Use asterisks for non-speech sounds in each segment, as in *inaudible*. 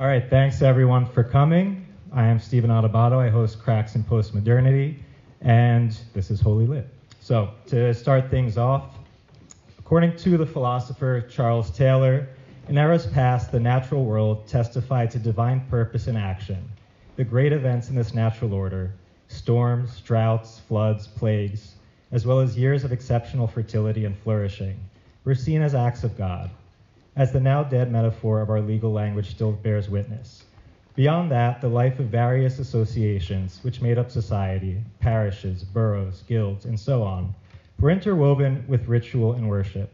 All right, thanks everyone for coming. I am Stephen Adubato. I host Cracks in Postmodernity, and this is Holy Lit. So, to start things off, according to the philosopher Charles Taylor, in eras past, the natural world testified to divine purpose and action. The great events in this natural order storms, droughts, floods, plagues, as well as years of exceptional fertility and flourishing were seen as acts of God as the now dead metaphor of our legal language still bears witness. Beyond that, the life of various associations which made up society, parishes, boroughs, guilds, and so on, were interwoven with ritual and worship.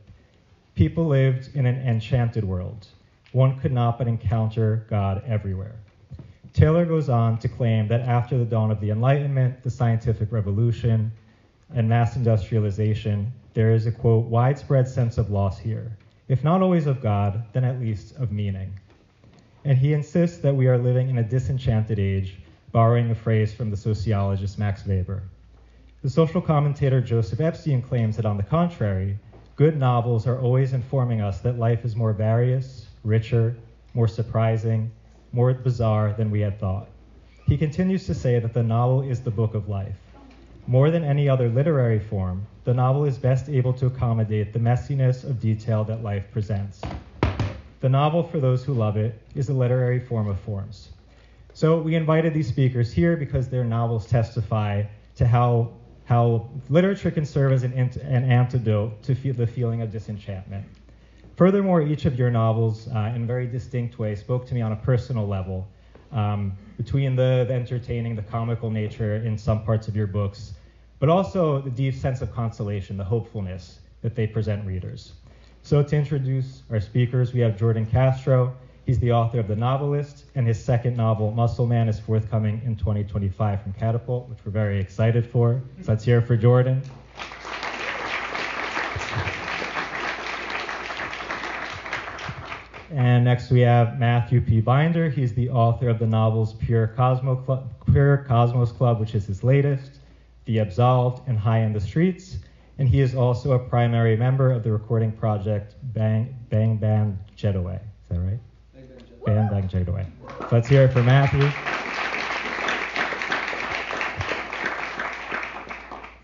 People lived in an enchanted world. One could not but encounter God everywhere. Taylor goes on to claim that after the dawn of the Enlightenment, the scientific revolution, and mass industrialization, there is a quote, widespread sense of loss here if not always of God, then at least of meaning. And he insists that we are living in a disenchanted age, borrowing a phrase from the sociologist Max Weber. The social commentator Joseph Epstein claims that, on the contrary, good novels are always informing us that life is more various, richer, more surprising, more bizarre than we had thought. He continues to say that the novel is the book of life. More than any other literary form, the novel is best able to accommodate the messiness of detail that life presents. The novel, for those who love it, is a literary form of forms. So we invited these speakers here because their novels testify to how, how literature can serve as an, an antidote to feel the feeling of disenchantment. Furthermore, each of your novels, uh, in very distinct ways, spoke to me on a personal level. Um, between the, the entertaining, the comical nature in some parts of your books, but also the deep sense of consolation, the hopefulness that they present readers. So, to introduce our speakers, we have Jordan Castro. He's the author of The Novelist, and his second novel, Muscle Man, is forthcoming in 2025 from Catapult, which we're very excited for. So, let's hear for Jordan. And next we have Matthew P. Binder. He's the author of the novels Pure, Cosmo Pure Cosmos Club, which is his latest, The Absolved, and High in the Streets. And he is also a primary member of the recording project Bang Bang Bang Jetaway. Is that right? Bang Bang Jetaway. So let's hear it for Matthew.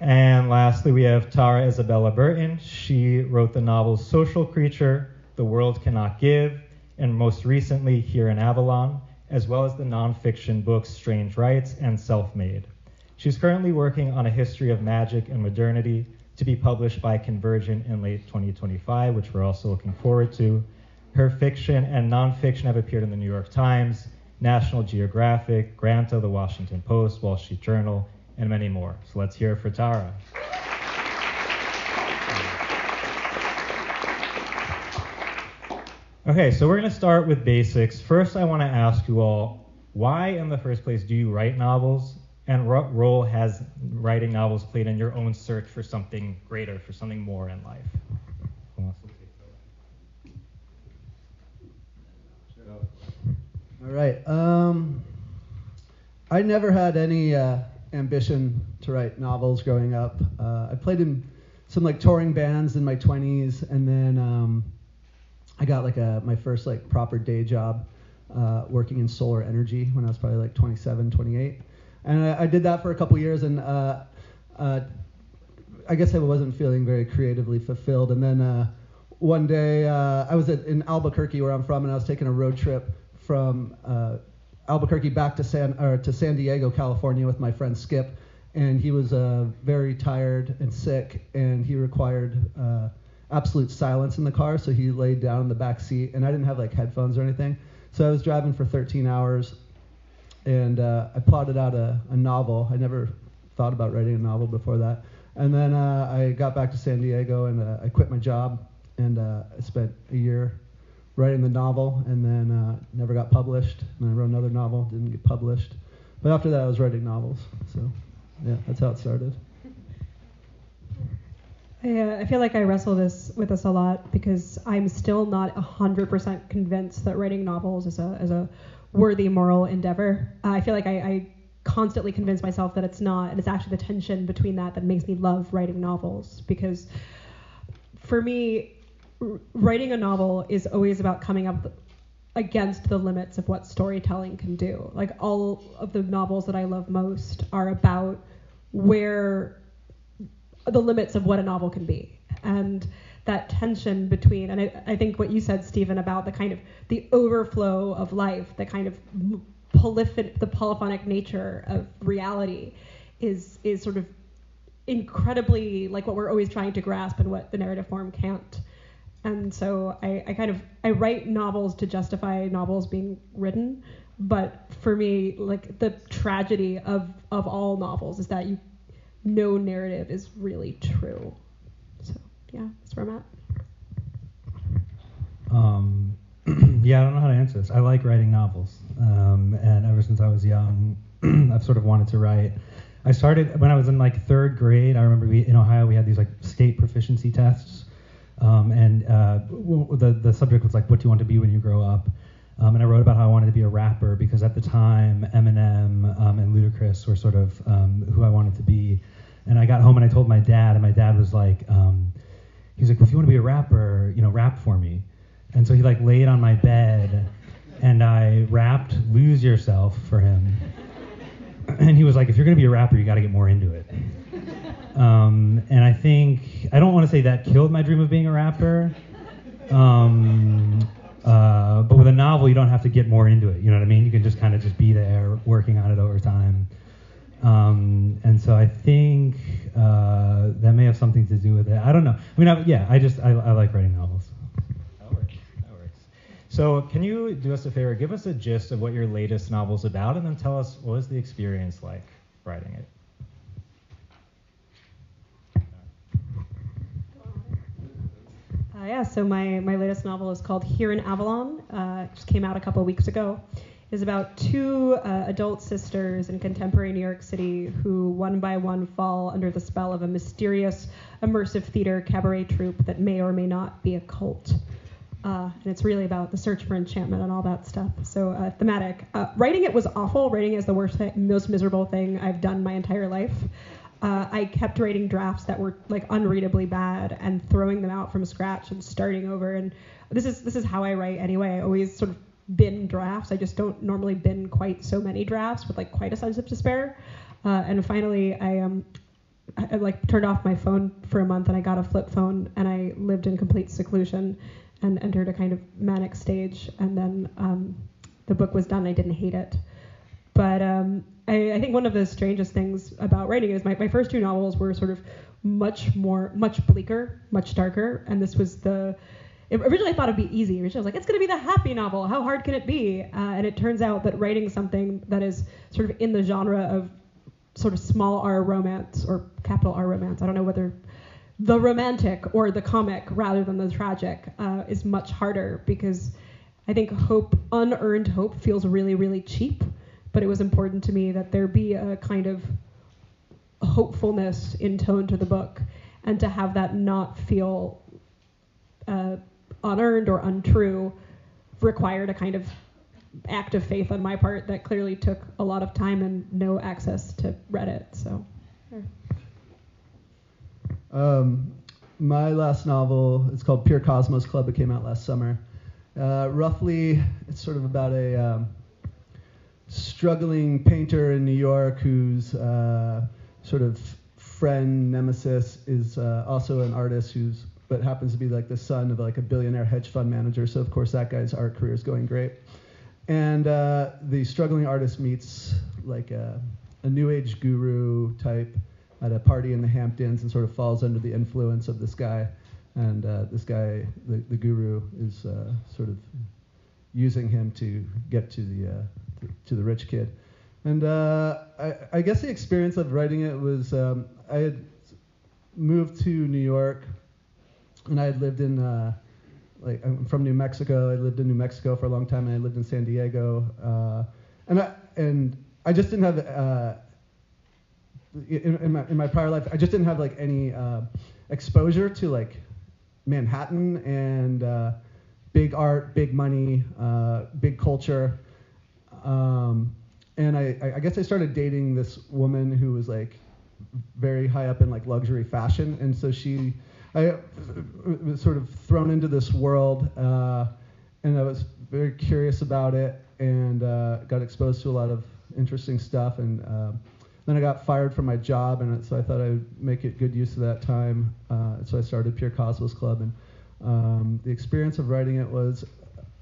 And lastly, we have Tara Isabella Burton. She wrote the novel Social Creature, the World Cannot Give, and most recently, Here in Avalon, as well as the nonfiction books Strange Rites and Self Made. She's currently working on a history of magic and modernity to be published by Convergent in late 2025, which we're also looking forward to. Her fiction and nonfiction have appeared in the New York Times, National Geographic, Granta, the Washington Post, Wall Street Journal, and many more. So let's hear it for Tara. Okay, so we're going to start with basics. First, I want to ask you all why, in the first place, do you write novels? And what role has writing novels played in your own search for something greater, for something more in life? All right. Um, I never had any uh, ambition to write novels growing up. Uh, I played in some like touring bands in my 20s, and then um, I got like a my first like proper day job uh, working in solar energy when I was probably like 27, 28, and I, I did that for a couple years, and uh, uh, I guess I wasn't feeling very creatively fulfilled. And then uh, one day uh, I was at, in Albuquerque, where I'm from, and I was taking a road trip from uh, Albuquerque back to San or to San Diego, California, with my friend Skip, and he was very tired and sick, and he required absolute silence in the car, so he laid down in the back seat, and I didn't have like headphones or anything. So I was driving for 13 hours, and uh, I plotted out a, a, novel. I never thought about writing a novel before that. And then uh, I got back to San Diego, and uh, I quit my job, and uh, I spent a year writing the novel, and then uh, never got published. And I wrote another novel, didn't get published. But after that, I was writing novels. So, yeah, that's how it started. I, uh, I feel like I wrestle this with this a lot because I'm still not 100% convinced that writing novels is a, is a worthy moral endeavor. I feel like I, I constantly convince myself that it's not, and it's actually the tension between that that makes me love writing novels. Because for me, writing a novel is always about coming up against the limits of what storytelling can do. Like all of the novels that I love most are about where the limits of what a novel can be. And that tension between, and I, I think what you said, Stephen, about the kind of the overflow of life, the kind of polyphonic, the polyphonic nature of reality, is is sort of incredibly like what we're always trying to grasp and what the narrative form can't. And so I, I kind of I write novels to justify novels being written, but for me, like the tragedy of of all novels is that you no narrative is really true. So yeah, that's where I'm at. Um, *clears throat* yeah, I don't know how to answer this. I like writing novels, um, and ever since I was young, *clears throat* I've sort of wanted to write. I started when I was in like third grade. I remember we in Ohio we had these like state proficiency tests, um, and uh, the the subject was like, "What do you want to be when you grow up?" Um, and I wrote about how I wanted to be a rapper because at the time Eminem um, and Ludacris were sort of um, who I wanted to be. And I got home and I told my dad, and my dad was like, um, he was like, if you want to be a rapper, you know, rap for me. And so he like laid on my bed, and I rapped "Lose Yourself" for him. *clears throat* And he was like, if you're gonna be a rapper, you got to get more into it. Um, and I think I don't want to say that killed my dream of being a rapper. Um, uh, but with a novel, you don't have to get more into it. You know what I mean? You can just kind of just be there, working on it over time. Um, and so I think uh, that may have something to do with it. I don't know. I mean, I, yeah, I just I, I like writing novels. That works. That works. So, can you do us a favor? Give us a gist of what your latest novel's about, and then tell us what was the experience like writing it. Uh, yeah, so my, my latest novel is called Here in Avalon. Uh, it just came out a couple weeks ago. It's about two uh, adult sisters in contemporary New York City who, one by one, fall under the spell of a mysterious, immersive theater cabaret troupe that may or may not be a cult. Uh, and it's really about the search for enchantment and all that stuff. So uh, thematic. Uh, writing it was awful. Writing is the worst, most miserable thing I've done my entire life. Uh, I kept writing drafts that were like unreadably bad and throwing them out from scratch and starting over. And this is this is how I write anyway. I always sort of bin drafts. I just don't normally bin quite so many drafts with like quite a sense of despair. Uh, and finally, I um, I, like turned off my phone for a month and I got a flip phone and I lived in complete seclusion and entered a kind of manic stage. And then um, the book was done. I didn't hate it, but um, I, I, think one of the strangest things about writing is my, my first two novels were sort of much more, much bleaker, much darker, and this was the. Originally, I thought it'd be easy. Originally, I was like, it's going to be the happy novel. How hard can it be? Uh, and it turns out that writing something that is sort of in the genre of sort of small R romance or capital R romance, I don't know whether the romantic or the comic rather than the tragic uh, is much harder because I think hope, unearned hope, feels really, really cheap but it was important to me that there be a kind of hopefulness in tone to the book and to have that not feel uh, unearned or untrue required a kind of act of faith on my part that clearly took a lot of time and no access to Reddit. So. Um, my last novel, it's called Pure Cosmos Club. It came out last summer. Uh, roughly, it's sort of about a um, struggling painter in New York whose uh, sort of friend nemesis is uh, also an artist who's but happens to be like the son of like a billionaire hedge fund manager. So of course that guy's art career is going great. And uh, the struggling artist meets like a, a new age guru type at a party in the Hamptons and sort of falls under the influence of this guy. And uh, this guy, the, the guru, is uh, sort of using him to get to the uh, to the rich kid. And uh, I, I, guess the experience of writing it was um, I had moved to New York, and I had lived in uh, like I'm from New Mexico. I lived in New Mexico for a long time, and I lived in San Diego. Uh, and I and I just didn't have uh, in, in, my in my prior life. I just didn't have like any uh, exposure to like Manhattan and uh, big art, big money, uh, big culture. Um, and I, I guess I started dating this woman who was like very high up in like luxury fashion, and so she, I was sort of thrown into this world, uh, and I was very curious about it, and uh, got exposed to a lot of interesting stuff, and uh, then I got fired from my job, and so I thought I would make it good use of that time. Uh, so I started Pure Cosmos Club, and um, the experience of writing it was,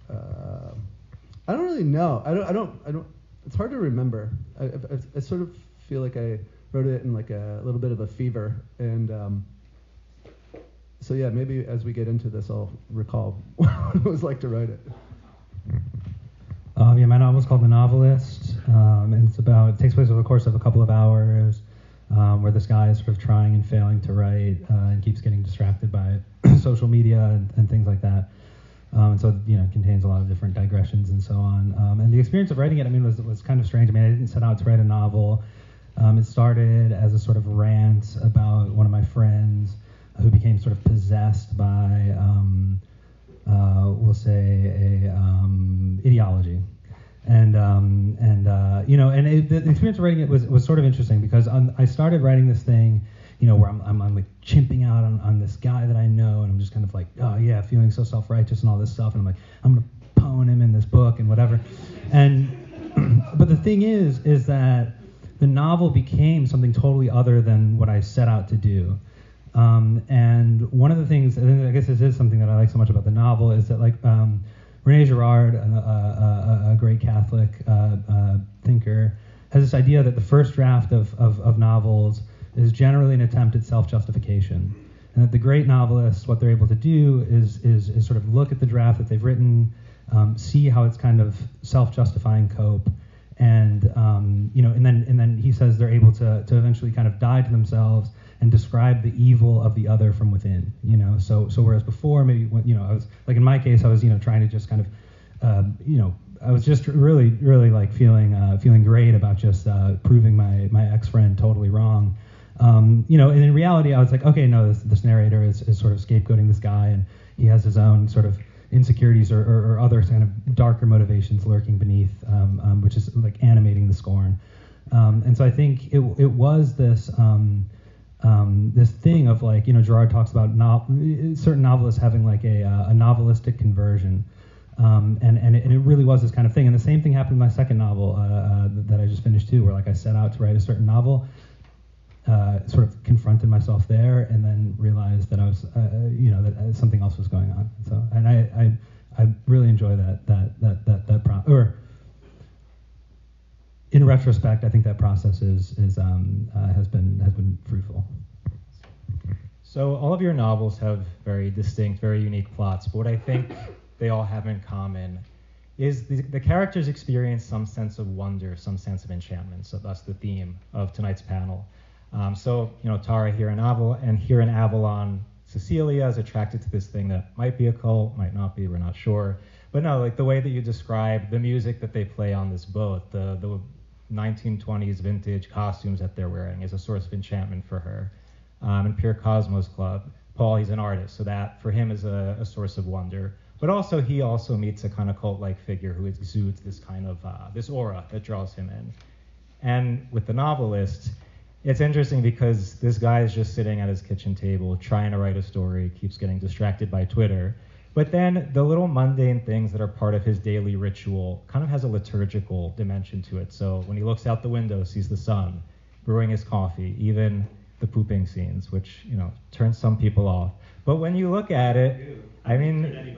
uh, I don't really know. I don't. I don't. I don't. It's hard to remember. I, I, I sort of feel like I wrote it in like a little bit of a fever, and um, so yeah, maybe as we get into this, I'll recall *laughs* what it was like to write it. Um, yeah, my novel's called The Novelist, um, and it's about it takes place over the course of a couple of hours, um, where this guy is sort of trying and failing to write uh, and keeps getting distracted by *clears throat* social media and, and, things like that. Um, and so you know, it contains a lot of different digressions and so on. Um, and the experience of writing it, I mean, was was kind of strange. I mean, I didn't set out to write a novel. Um, it started as a sort of rant about one of my friends who became sort of possessed by uh, we'll say, a um, ideology. And um, and uh, you know, and it, the experience of writing it was, was sort of interesting because on, I started writing this thing, you know, where I'm, I'm, I'm like chimping out on, on this guy that I know, and I'm just kind of like, oh yeah, feeling so self-righteous and all this stuff, and I'm like, I'm gonna pwn him in this book and whatever. And *clears throat* but the thing is, is that the novel became something totally other than what I set out to do. Um, and one of the things, I guess this is something that I like so much about the novel, is that like um, Rene Girard, a, a, a, a great Catholic uh, uh, thinker, has this idea that the first draft of, of, of novels is generally an attempt at self-justification, and that the great novelists, what they're able to do is is, is sort of look at the draft that they've written, um, see how it's kind of self-justifying cope, and um, you know, and then and then he says they're able to to eventually kind of die to themselves and describe the evil of the other from within. You know, so so whereas before maybe when, you know I was like in my case I was you know trying to just kind of uh, you know I was just really really like feeling uh, feeling great about just uh, proving my my ex friend totally wrong. Um, you know, and in reality, I was like, okay, no, this, this narrator is, is sort of scapegoating this guy, and he has his own sort of insecurities or, or, or other kind of darker motivations lurking beneath, um, um, which is like animating the scorn. Um, and so I think it, it was this um, this thing of like you know Girard talks about no- certain novelists having like a, uh, a novelistic conversion, um, and and it, and it, really was this kind of thing. And the same thing happened in my second novel uh, uh, that I just finished too, where like I set out to write a certain novel, uh, sort of confronted myself there, and then realized that I was uh, uh, you know that something else was going on. So and I I, I really enjoy that that that that that or in retrospect, I think that process is, is um, uh, has been has been fruitful. So all of your novels have very distinct, very unique plots, but what I think they all have in common is the, the characters experience some sense of wonder, some sense of enchantment. So that's the theme of tonight's panel. Um, so you know, Tara here in Avalon, and here in Avalon, Cecilia is attracted to this thing that might be a cult, might not be, we're not sure. But no, like the way that you describe the music that they play on this boat, the the 1920s vintage costumes that they're wearing is a source of enchantment for her. Um, and Pure Cosmos Club, Paul, he's an artist, so that for him is a, a source of wonder. But also, he also meets a kind of cult-like figure who exudes this kind of uh, this aura that draws him in. And with the novelist, it's interesting because this guy is just sitting at his kitchen table trying to write a story, keeps getting distracted by Twitter, but then the little mundane things that are part of his daily ritual kind of has a liturgical dimension to it. So when he looks out the window, sees the sun, brewing his coffee, even the pooping scenes, which you know turns some people off. But when you look at it, I mean,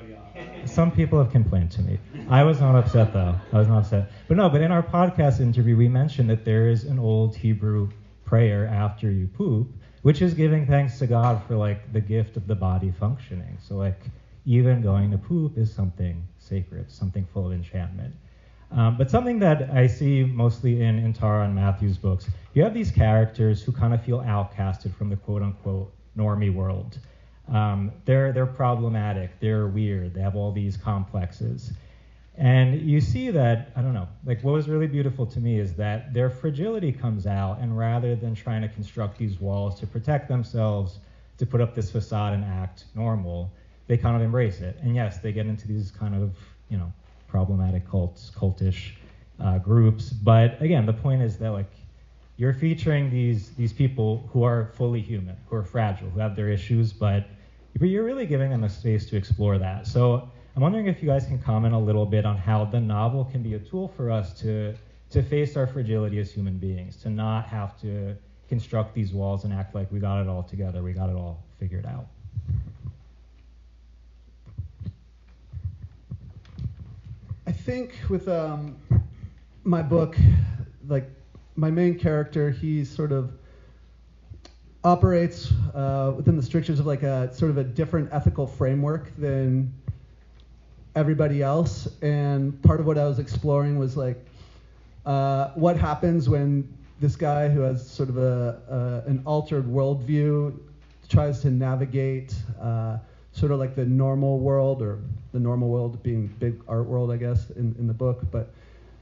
some people have complained to me. I was not upset though. I was not upset. But no, but in our podcast interview, we mentioned that there is an old Hebrew prayer after you poop, which is giving thanks to God for like the gift of the body functioning. So like even going to poop is something sacred, something full of enchantment. Um, but something that I see mostly in, in Tara and Matthew's books, you have these characters who kind of feel outcasted from the quote unquote normie world. Um, they're they're problematic. They're weird. They have all these complexes. And you see that, I don't know, like what was really beautiful to me is that their fragility comes out, and rather than trying to construct these walls to protect themselves, to put up this facade and act normal, they kind of embrace it. And yes, they get into these kind of, you know, problematic cults, cultish uh, groups. But again, the point is that like you're featuring these these people who are fully human, who are fragile, who have their issues, but you're really giving them a space to explore that. So I'm wondering if you guys can comment a little bit on how the novel can be a tool for us to to face our fragility as human beings, to not have to construct these walls and act like we got it all together, we got it all figured out. Think with um, my book, like my main character, he sort of operates uh, within the strictures of like a sort of a different ethical framework than everybody else. And part of what I was exploring was like, uh, what happens when this guy who has sort of a, an altered worldview tries to navigate uh, sort of like the normal world, or the normal world being big art world, I guess, in, in the book, but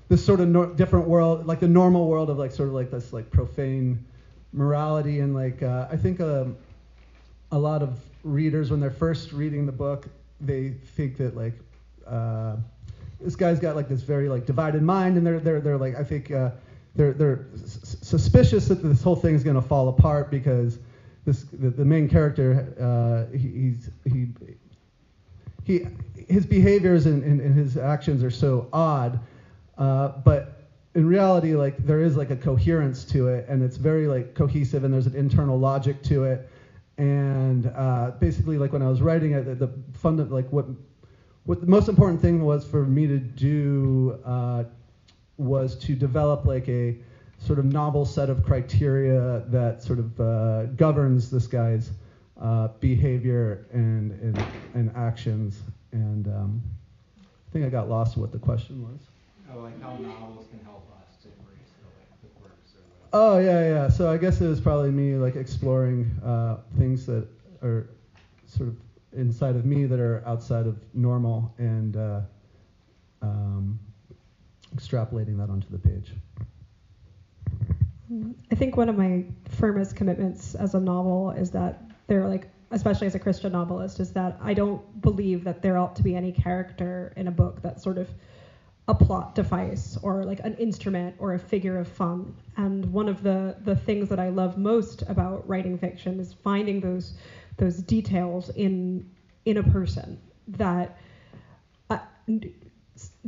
this sort of different world, like the normal world of like sort of like this like profane morality, and like uh, I think um, a lot of readers when they're first reading the book, they think that like uh, this guy's got like this very like divided mind, and they're they're they're like I think uh, they're they're s- suspicious that this whole thing is going to fall apart because this the, the main character uh, he, he's he he his behaviors and, and, and his actions are so odd, uh, but in reality like there is like a coherence to it and it's very like cohesive and there's an internal logic to it and uh, basically like when I was writing it the, the fund like what what the most important thing was for me to do uh, was to develop like a sort of novel set of criteria that sort of uh, governs this guy's uh, behavior and, and, and actions. And um, I think I got lost in what the question was. Oh, like how novels can help us to embrace the, like, the quirks or Oh yeah, yeah. So I guess it was probably me like exploring uh, things that are sort of inside of me that are outside of normal and uh, um, extrapolating that onto the page. I think one of my firmest commitments as a novel is that there, are like, especially as a Christian novelist, is that I don't believe that there ought to be any character in a book that's sort of a plot device or like an instrument or a figure of fun. And one of the the things that I love most about writing fiction is finding those those details in in a person that uh,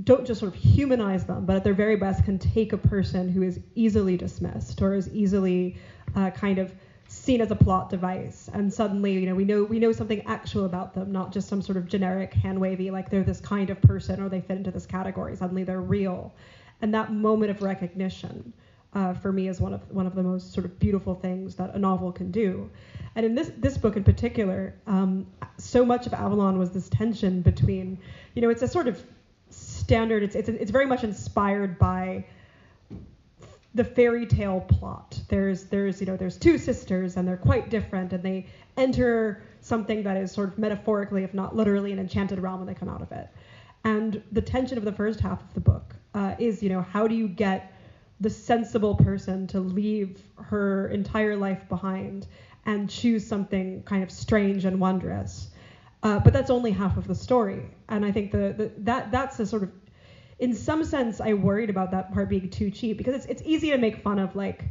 don't just sort of humanize them, but at their very best can take a person who is easily dismissed or is easily uh, kind of seen as a plot device, and suddenly you know we know we know something actual about them, not just some sort of generic hand wavy like they're this kind of person or they fit into this category. Suddenly they're real, and that moment of recognition. Uh, for me is one of one of the most sort of beautiful things that a novel can do. And in this this book in particular, um, so much of Avalon was this tension between, you know, it's a sort of standard. It's it's it's very much inspired by the fairy tale plot. There's there's you know there's two sisters and they're quite different and they enter something that is sort of metaphorically, if not literally, an enchanted realm when they come out of it. And the tension of the first half of the book uh, is you know how do you get the sensible person to leave her entire life behind and choose something kind of strange and wondrous. Uh, but that's only half of the story, and I think the, the that that's a sort of, in some sense, I worried about that part being too cheap because it's it's easy to make fun of like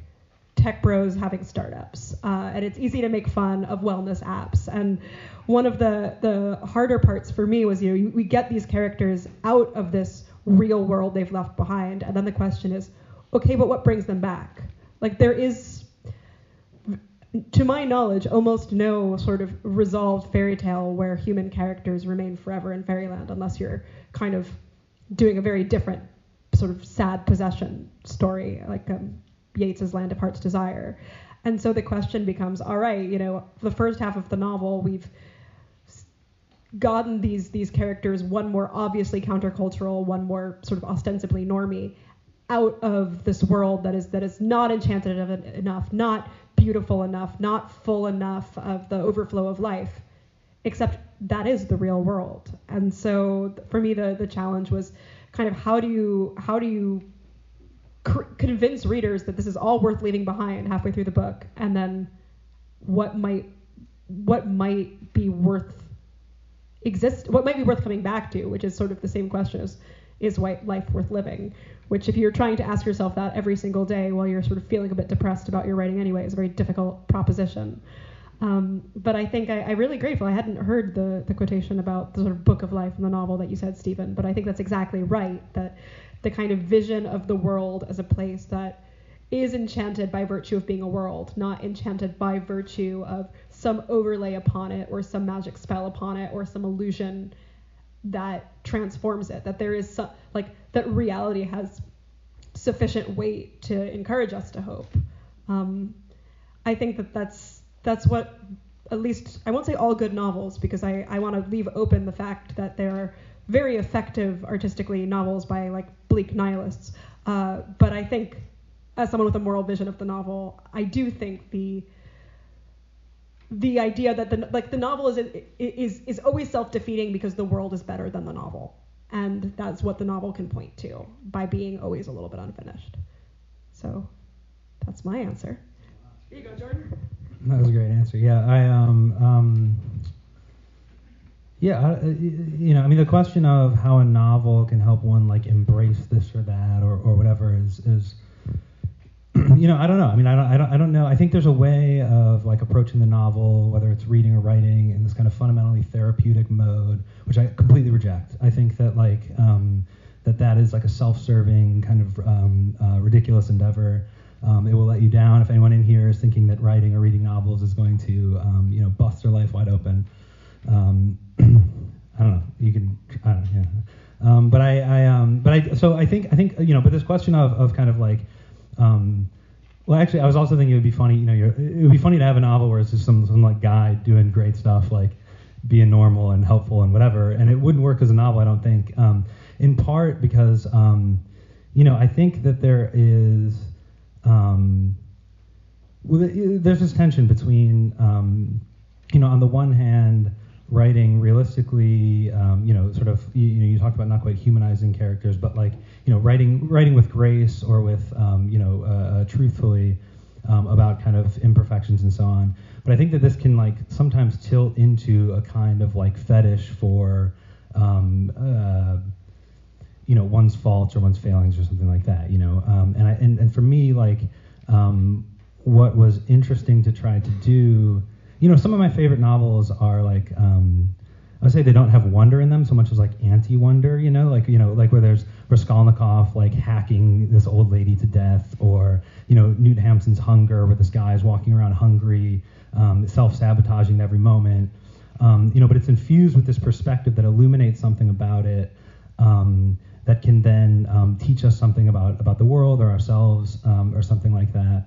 tech bros having startups, uh, and it's easy to make fun of wellness apps. And one of the the harder parts for me was you know we get these characters out of this real world they've left behind, and then the question is, okay, but what brings them back? Like there is to my knowledge, almost no sort of resolved fairy tale where human characters remain forever in fairyland, unless you're kind of doing a very different sort of sad possession story, like um, Yeats's Land of Heart's Desire. And so the question becomes, all right, you know, the first half of the novel, we've gotten these these characters, one more obviously countercultural, one more sort of ostensibly normie, out of this world that is that is not enchanted enough, not beautiful enough, not full enough of the overflow of life. except that is the real world. And so for me, the the challenge was kind of how do you how do you cr- convince readers that this is all worth leaving behind halfway through the book, and then what might what might be worth exist what might be worth coming back to, which is sort of the same question as is white life worth living? Which, if you're trying to ask yourself that every single day while you're sort of feeling a bit depressed about your writing anyway, is a very difficult proposition. Um, but I think I, am really grateful. I hadn't heard the, the quotation about the sort of book of life in the novel that you said, Stephen, but I think that's exactly right. That the kind of vision of the world as a place that is enchanted by virtue of being a world, not enchanted by virtue of some overlay upon it or some magic spell upon it or some illusion that transforms it. That there is some, like that reality has sufficient weight to encourage us to hope. Um, I think that that's that's what at least I won't say all good novels because I, I want to leave open the fact that there are very effective artistically novels by like bleak nihilists. Uh, but I think as someone with a moral vision of the novel, I do think the the idea that the like the novel is is is always self-defeating because the world is better than the novel, and that's what the novel can point to by being always a little bit unfinished. So that's my answer. Here you go, Jordan. That was a great answer. Yeah, I um um. Yeah, I, you know, I mean, the question of how a novel can help one like embrace this or that or, or whatever is is, *clears throat* you know, I don't know. I mean, I don't, I don't, I don't know. I think there's a way of like approaching the novel, whether it's reading or writing, in this kind of fundamentally therapeutic mode, which I completely reject. I think that like um, that that is like a self-serving kind of um, uh, ridiculous endeavor. Um, it will let you down if anyone in here is thinking that writing or reading novels is going to, um, you know, bust their life wide open. Um, *clears throat* I don't know. You can, I don't know. Yeah. Um, but I, I um, but I, so I think, I think, you know, but this question of, of kind of like, um, well, actually, I was also thinking it would be funny, you know, it would be funny to have a novel where it's just some, some like guy doing great stuff, like being normal and helpful and whatever, and it wouldn't work as a novel, I don't think. in part because, you know, I think that there is um, well, there's this tension between, um, you know, on the one hand, writing realistically, um, you know, sort of, you, you, know, you talked about not quite humanizing characters, but like, you know, writing writing with grace or with, um, you know, uh, uh, truthfully um, about kind of imperfections and so on. But I think that this can like sometimes tilt into a kind of like fetish for. Um, uh, you know one's faults or one's failings or something like that you know um, and I and, and for me like um, what was interesting to try to do you know some of my favorite novels are like um, I would say they don't have wonder in them so much as like anti-wonder, you know, like you know, like where there's Raskolnikov like hacking this old lady to death, or you know, Knut Hamsun's Hunger, where this guy is walking around hungry, um, self-sabotaging every moment, um, you know, but it's infused with this perspective that illuminates something about it, um, that can then um, teach us something about about the world or ourselves um, or something like that.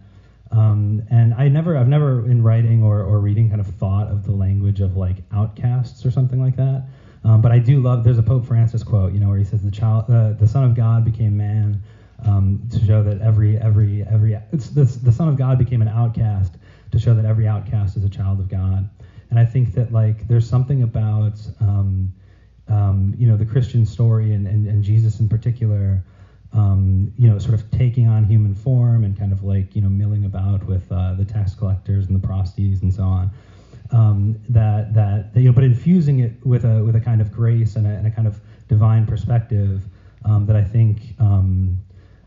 Um, and I never, I've never in writing or, or reading kind of thought of the language of like outcasts or something like that. Um, but I do love. There's a Pope Francis quote, you know, where he says the child, uh, the Son of God became man um, to show that every every every it's the, the Son of God became an outcast to show that every outcast is a child of God. And I think that like there's something about um, um, you know, the Christian story and, and, and Jesus in particular, um, you know, sort of taking on human form and kind of like, you know, milling about with uh, the tax collectors and the prosties and so on. Um, that, that, you know, but infusing it with a, with a kind of grace and a, and a kind of divine perspective um, that I think, um,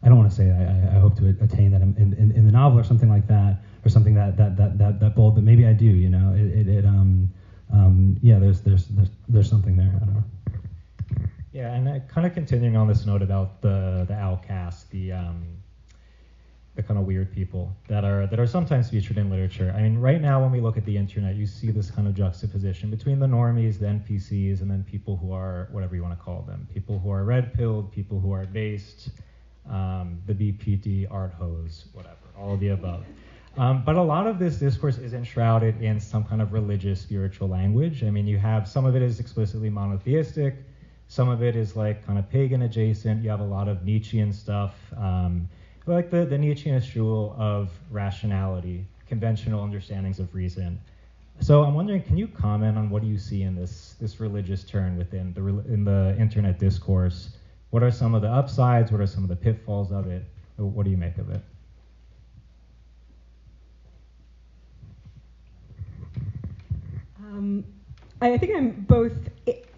I don't want to say I, I, hope to attain that in, in, in, the novel or something like that, or something that, that, that, that, that bold, but maybe I do, you know, it, it, it um, um, yeah, there's, there's there's there's something there. I don't know. Yeah, and uh, kind of continuing on this note about the the outcasts, the um, the kind of weird people that are that are sometimes featured in literature. I mean, right now when we look at the internet, you see this kind of juxtaposition between the normies, the NPCs, and then people who are whatever you want to call them, people who are red pilled, people who are based, um, the BPD art hose, whatever, all of the above. Um, but a lot of this discourse is enshrouded in some kind of religious, spiritual language. I mean, you have some of it is explicitly monotheistic, some of it is like kind of pagan adjacent. You have a lot of Nietzschean stuff, um, like the, the Nietzschean school of rationality, conventional understandings of reason. So I'm wondering, can you comment on what do you see in this this religious turn within the in the internet discourse? What are some of the upsides? What are some of the pitfalls of it? What do you make of it? Um, I think I'm both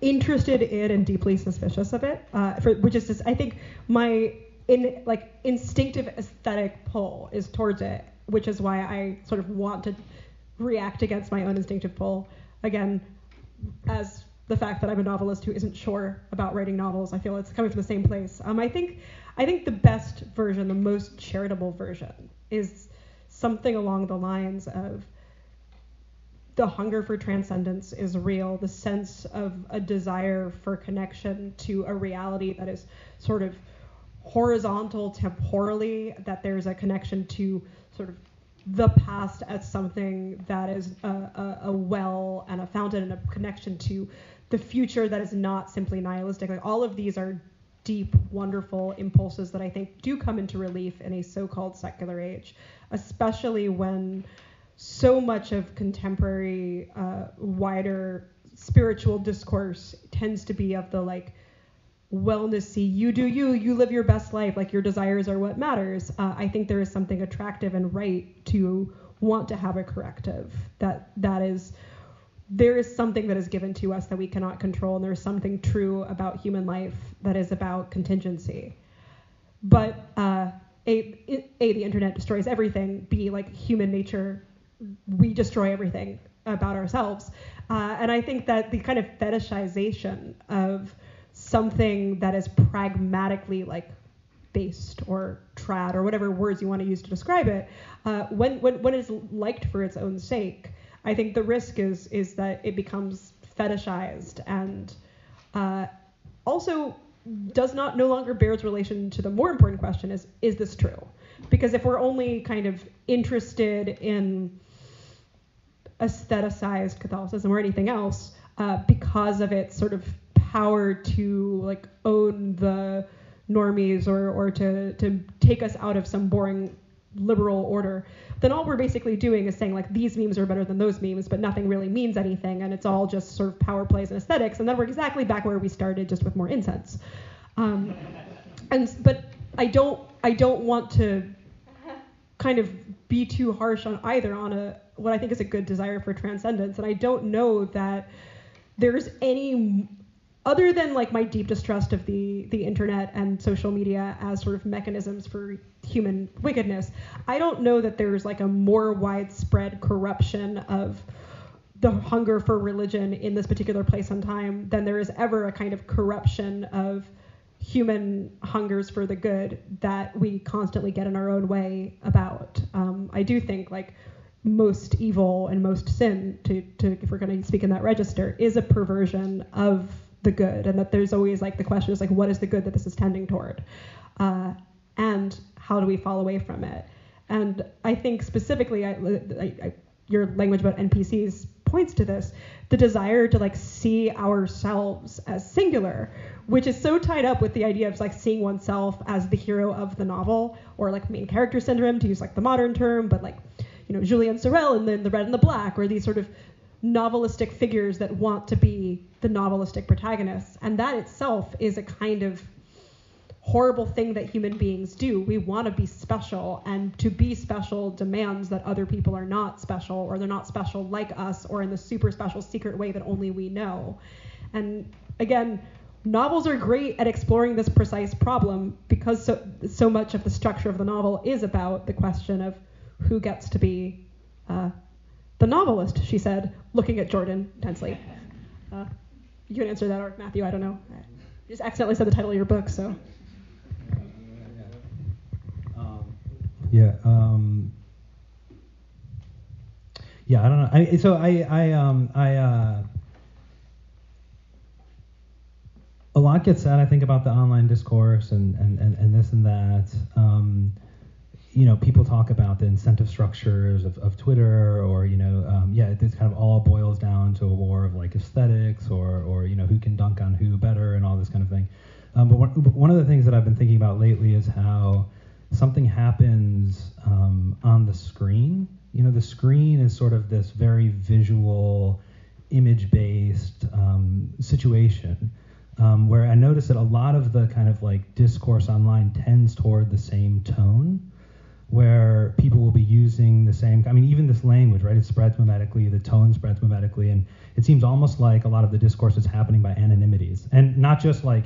interested in and deeply suspicious of it, uh, for, which is just I think my in like instinctive aesthetic pull is towards it, which is why I sort of want to react against my own instinctive pull. Again, as the fact that I'm a novelist who isn't sure about writing novels, I feel it's coming from the same place. Um, I think I think the best version, the most charitable version, is something along the lines of the hunger for transcendence is real, the sense of a desire for connection to a reality that is sort of horizontal temporally, that there's a connection to sort of the past as something that is a, a, a, well and a fountain and a connection to the future that is not simply nihilistic. Like all of these are deep, wonderful impulses that I think do come into relief in a so-called secular age, especially when so much of contemporary uh, wider spiritual discourse tends to be of the like wellnessy you do you you live your best life like your desires are what matters uh, i think there is something attractive and right to want to have a corrective. That that is there is something that is given to us that we cannot control and there's something true about human life that is about contingency. But uh, a, a the internet destroys everything b like human nature we destroy everything about ourselves. Uh, and I think that the kind of fetishization of something that is pragmatically like based or trad or whatever words you want to use to describe it, uh, when, when, when it's liked for its own sake, I think the risk is is that it becomes fetishized and uh, also does not no longer bear its relation to the more important question is is this true? Because if we're only kind of interested in aestheticized Catholicism or anything else uh, because of its sort of power to like own the normies or or to to take us out of some boring liberal order, then all we're basically doing is saying like these memes are better than those memes, but nothing really means anything, and it's all just sort of power plays and aesthetics, and then we're exactly back where we started, just with more incense. Um, and but I don't I don't want to kind of be too harsh on either on a what I think is a good desire for transcendence. And I don't know that there's any other than like my deep distrust of the the internet and social media as sort of mechanisms for human wickedness, I don't know that there's like a more widespread corruption of the hunger for religion in this particular place and time than there is ever a kind of corruption of human hungers for the good that we constantly get in our own way about. Um, I do think like most evil and most sin, to, to if we're going to speak in that register, is a perversion of the good, and that there's always like the question is like what is the good that this is tending toward, uh, and how do we fall away from it? And I think specifically, I, I, I, your language about NPCs points to this, the desire to like see ourselves as singular, which is so tied up with the idea of like seeing oneself as the hero of the novel, or like main character syndrome to use like the modern term, but like you know, Julien Sorel and then the Red and the Black, or these sort of novelistic figures that want to be the novelistic protagonists. And that itself is a kind of horrible thing that human beings do. We want to be special, and to be special demands that other people are not special, or they're not special like us, or in the super special secret way that only we know. And again, novels are great at exploring this precise problem because so, so much of the structure of the novel is about the question of who gets to be uh, the novelist, she said, looking at Jordan intensely. Uh, you can answer that, or Matthew, I don't know. I just accidentally said the title of your book, so. Yeah. Um, yeah, I don't know. I, so I, I, um, I, uh, a lot gets said, I think, about the online discourse and, and, and, and this and that. Um, you know, people talk about the incentive structures of, of Twitter, or you know, um, yeah, this kind of all boils down to a war of like aesthetics, or or you know, who can dunk on who better, and all this kind of thing. Um, but one, one of the things that I've been thinking about lately is how something happens um, on the screen you know, the screen is sort of this very visual, image-based um, situation. Um, where I notice that a lot of the kind of like discourse online tends toward the same tone, where people will be using the same. I mean, even this language, right? It spreads mimetically, the tone spreads mimetically, and it seems almost like a lot of the discourse is happening by anonymities, and not just like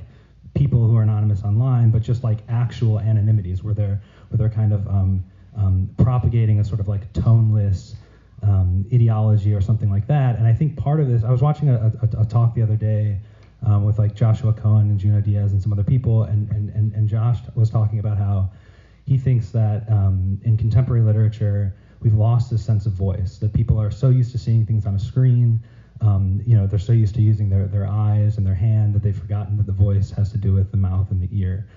people who are anonymous online, but just like actual anonymities, where they're where they're kind of um, um, propagating a sort of like toneless um, ideology or something like that. And I think part of this, I was watching a, a, a talk the other day um, with like Joshua Cohen and Junot Díaz and some other people, and, and, and, and Josh was talking about how he thinks that um, in contemporary literature, we've lost this sense of voice, that people are so used to seeing things on a screen. Um, you know, they're so used to using their, their eyes and their hand that they've forgotten that the voice has to do with the mouth and the ear.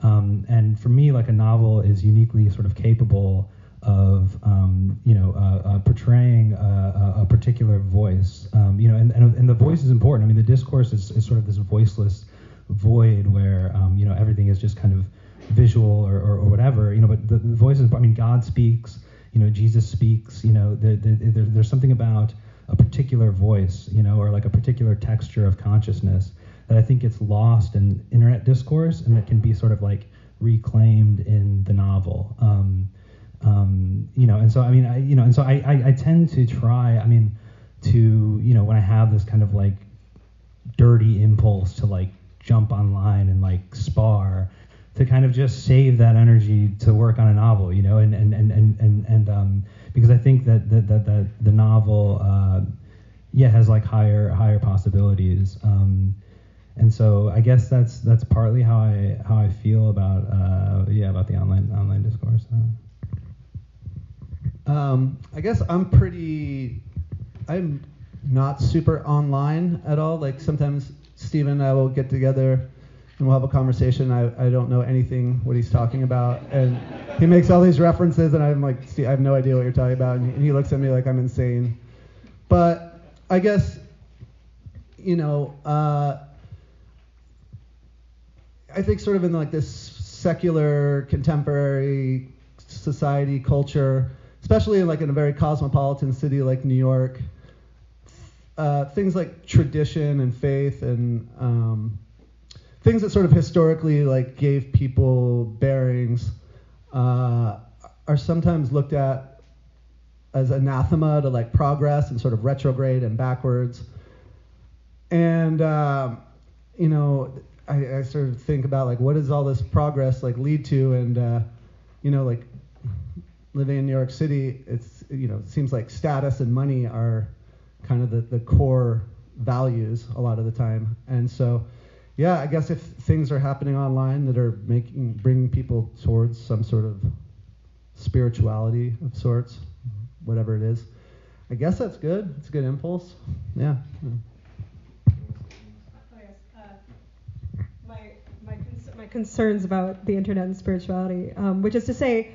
Um, and for me, like a novel is uniquely sort of capable of um, you know uh, uh, portraying a, a, particular voice. Um, you know, and, and, and the voice is important. I mean, the discourse is, is sort of this voiceless void where um, you know everything is just kind of visual or, or, or whatever. You know, but the, the voice is. I mean, God speaks. You know, Jesus speaks. You know, the, the, the, there's something about a particular voice. You know, or like a particular texture of consciousness that I think gets lost in internet discourse and that can be sort of like reclaimed in the novel. Um, um, you know, and so I mean, I, you know, and so I, I, I tend to try. I mean, to you know, when I have this kind of like dirty impulse to like jump online and like spar, to kind of just save that energy to work on a novel, you know, and and and and and, and um, because I think that that that, that the novel, uh, yeah, has like higher higher possibilities. Um, and so I guess that's that's partly how I how I feel about uh, yeah about the online online discourse. Um, I guess I'm pretty. I'm not super online at all. Like sometimes Stephen and I will get together and we'll have a conversation. I, I don't know anything what he's talking about, and he makes all these references, and I'm like, I have no idea what you're talking about, and he looks at me like I'm insane. But I guess, you know. Uh, I think sort of in like this secular contemporary society culture, especially in like in a very cosmopolitan city like New York, uh, things like tradition and faith and um, things that sort of historically like gave people bearings uh, are sometimes looked at as anathema to like progress and sort of retrograde and backwards. And um, you know, I, I sort of think about like what does all this progress like lead to, and uh, you know like living in New York City, it's you know it seems like status and money are kind of the, the core values a lot of the time, and so yeah, I guess if things are happening online that are making bringing people towards some sort of spirituality of sorts, whatever it is, I guess that's good. It's a good impulse. Yeah. yeah. concerns about the internet and spirituality, um, which is to say,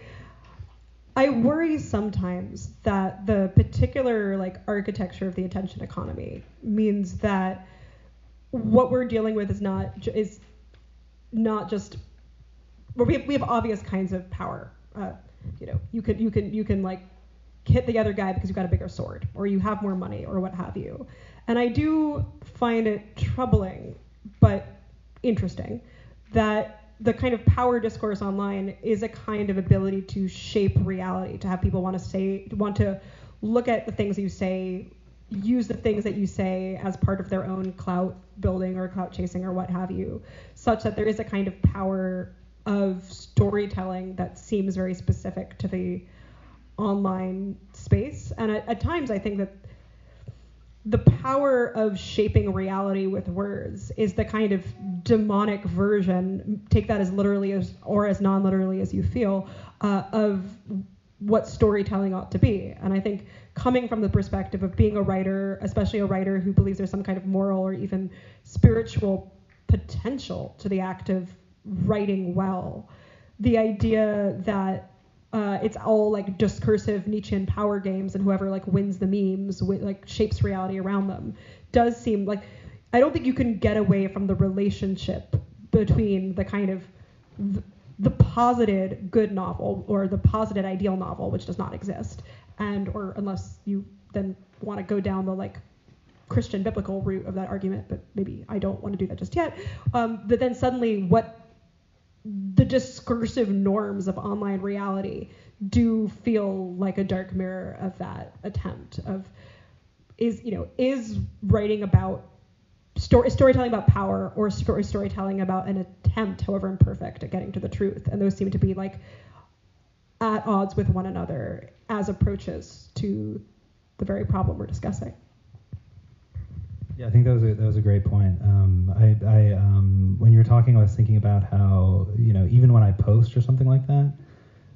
I worry sometimes that the particular like architecture of the attention economy means that what we're dealing with is not is not just we have, we have obvious kinds of power. Uh, you know, you could you can you can like hit the other guy because you've got a bigger sword or you have more money or what have you. And I do find it troubling, but interesting that the kind of power discourse online is a kind of ability to shape reality, to have people want to say, want to look at the things you say, use the things that you say as part of their own clout building or clout chasing or what have you, such that there is a kind of power of storytelling that seems very specific to the online space. And at, at times, I think that the power of shaping reality with words is the kind of demonic version, take that as literally as or as non literally as you feel, uh, of what storytelling ought to be. And I think coming from the perspective of being a writer, especially a writer who believes there's some kind of moral or even spiritual potential to the act of writing well, the idea that uh, it's all like discursive Nietzschean power games, and whoever like wins the memes with, like shapes reality around them. Does seem like I don't think you can get away from the relationship between the kind of the, posited good novel or the posited ideal novel, which does not exist, and or unless you then want to go down the like Christian biblical route of that argument, but maybe I don't want to do that just yet. Um, but then suddenly, what the discursive norms of online reality do feel like a dark mirror of that attempt of is you know is writing about story storytelling about power or story storytelling about an attempt however imperfect at getting to the truth and those seem to be like at odds with one another as approaches to the very problem we're discussing yeah, I think that was a, that was a great point. Um, I, I um, when you were talking, I was thinking about how you know even when I post or something like that,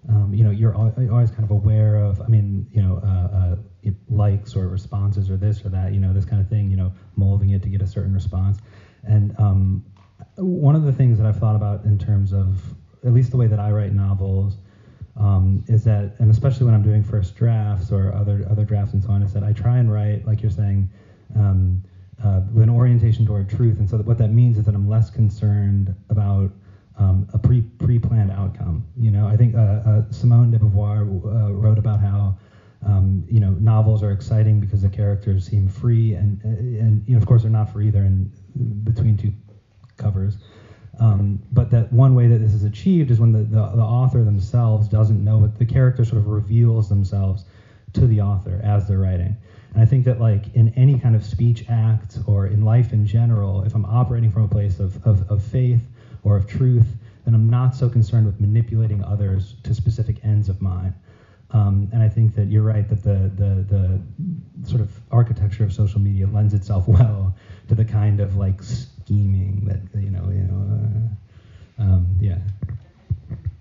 um, you know, you're always kind of aware of. I mean, you know, uh, uh, likes or responses or this or that, you know, this kind of thing. You know, molding it to get a certain response. And um, one of the things that I've thought about in terms of at least the way that I write novels. Um, is that, and especially when I'm doing first drafts or other other drafts and so on, is that I try and write, like you're saying, um, uh, with an orientation toward truth. And so that what that means is that I'm less concerned about um, a pre pre planned outcome. You know, I think uh, uh, Simone de Beauvoir uh, wrote about how. Um, you know, novels are exciting because the characters seem free, and and you know, of course, they're not free. They're in between two covers. Um, but that one way that this is achieved is when the, the, the, author themselves doesn't know, but the character sort of reveals themselves to the author as they're writing. And I think that like in any kind of speech act or in life in general, if I'm operating from a place of, of, of faith or of truth, then I'm not so concerned with manipulating others to specific ends of mine. Um, and I think that you're right that the, the the sort of architecture of social media lends itself *laughs* well to the kind of like scheming that you know you know uh, um, yeah.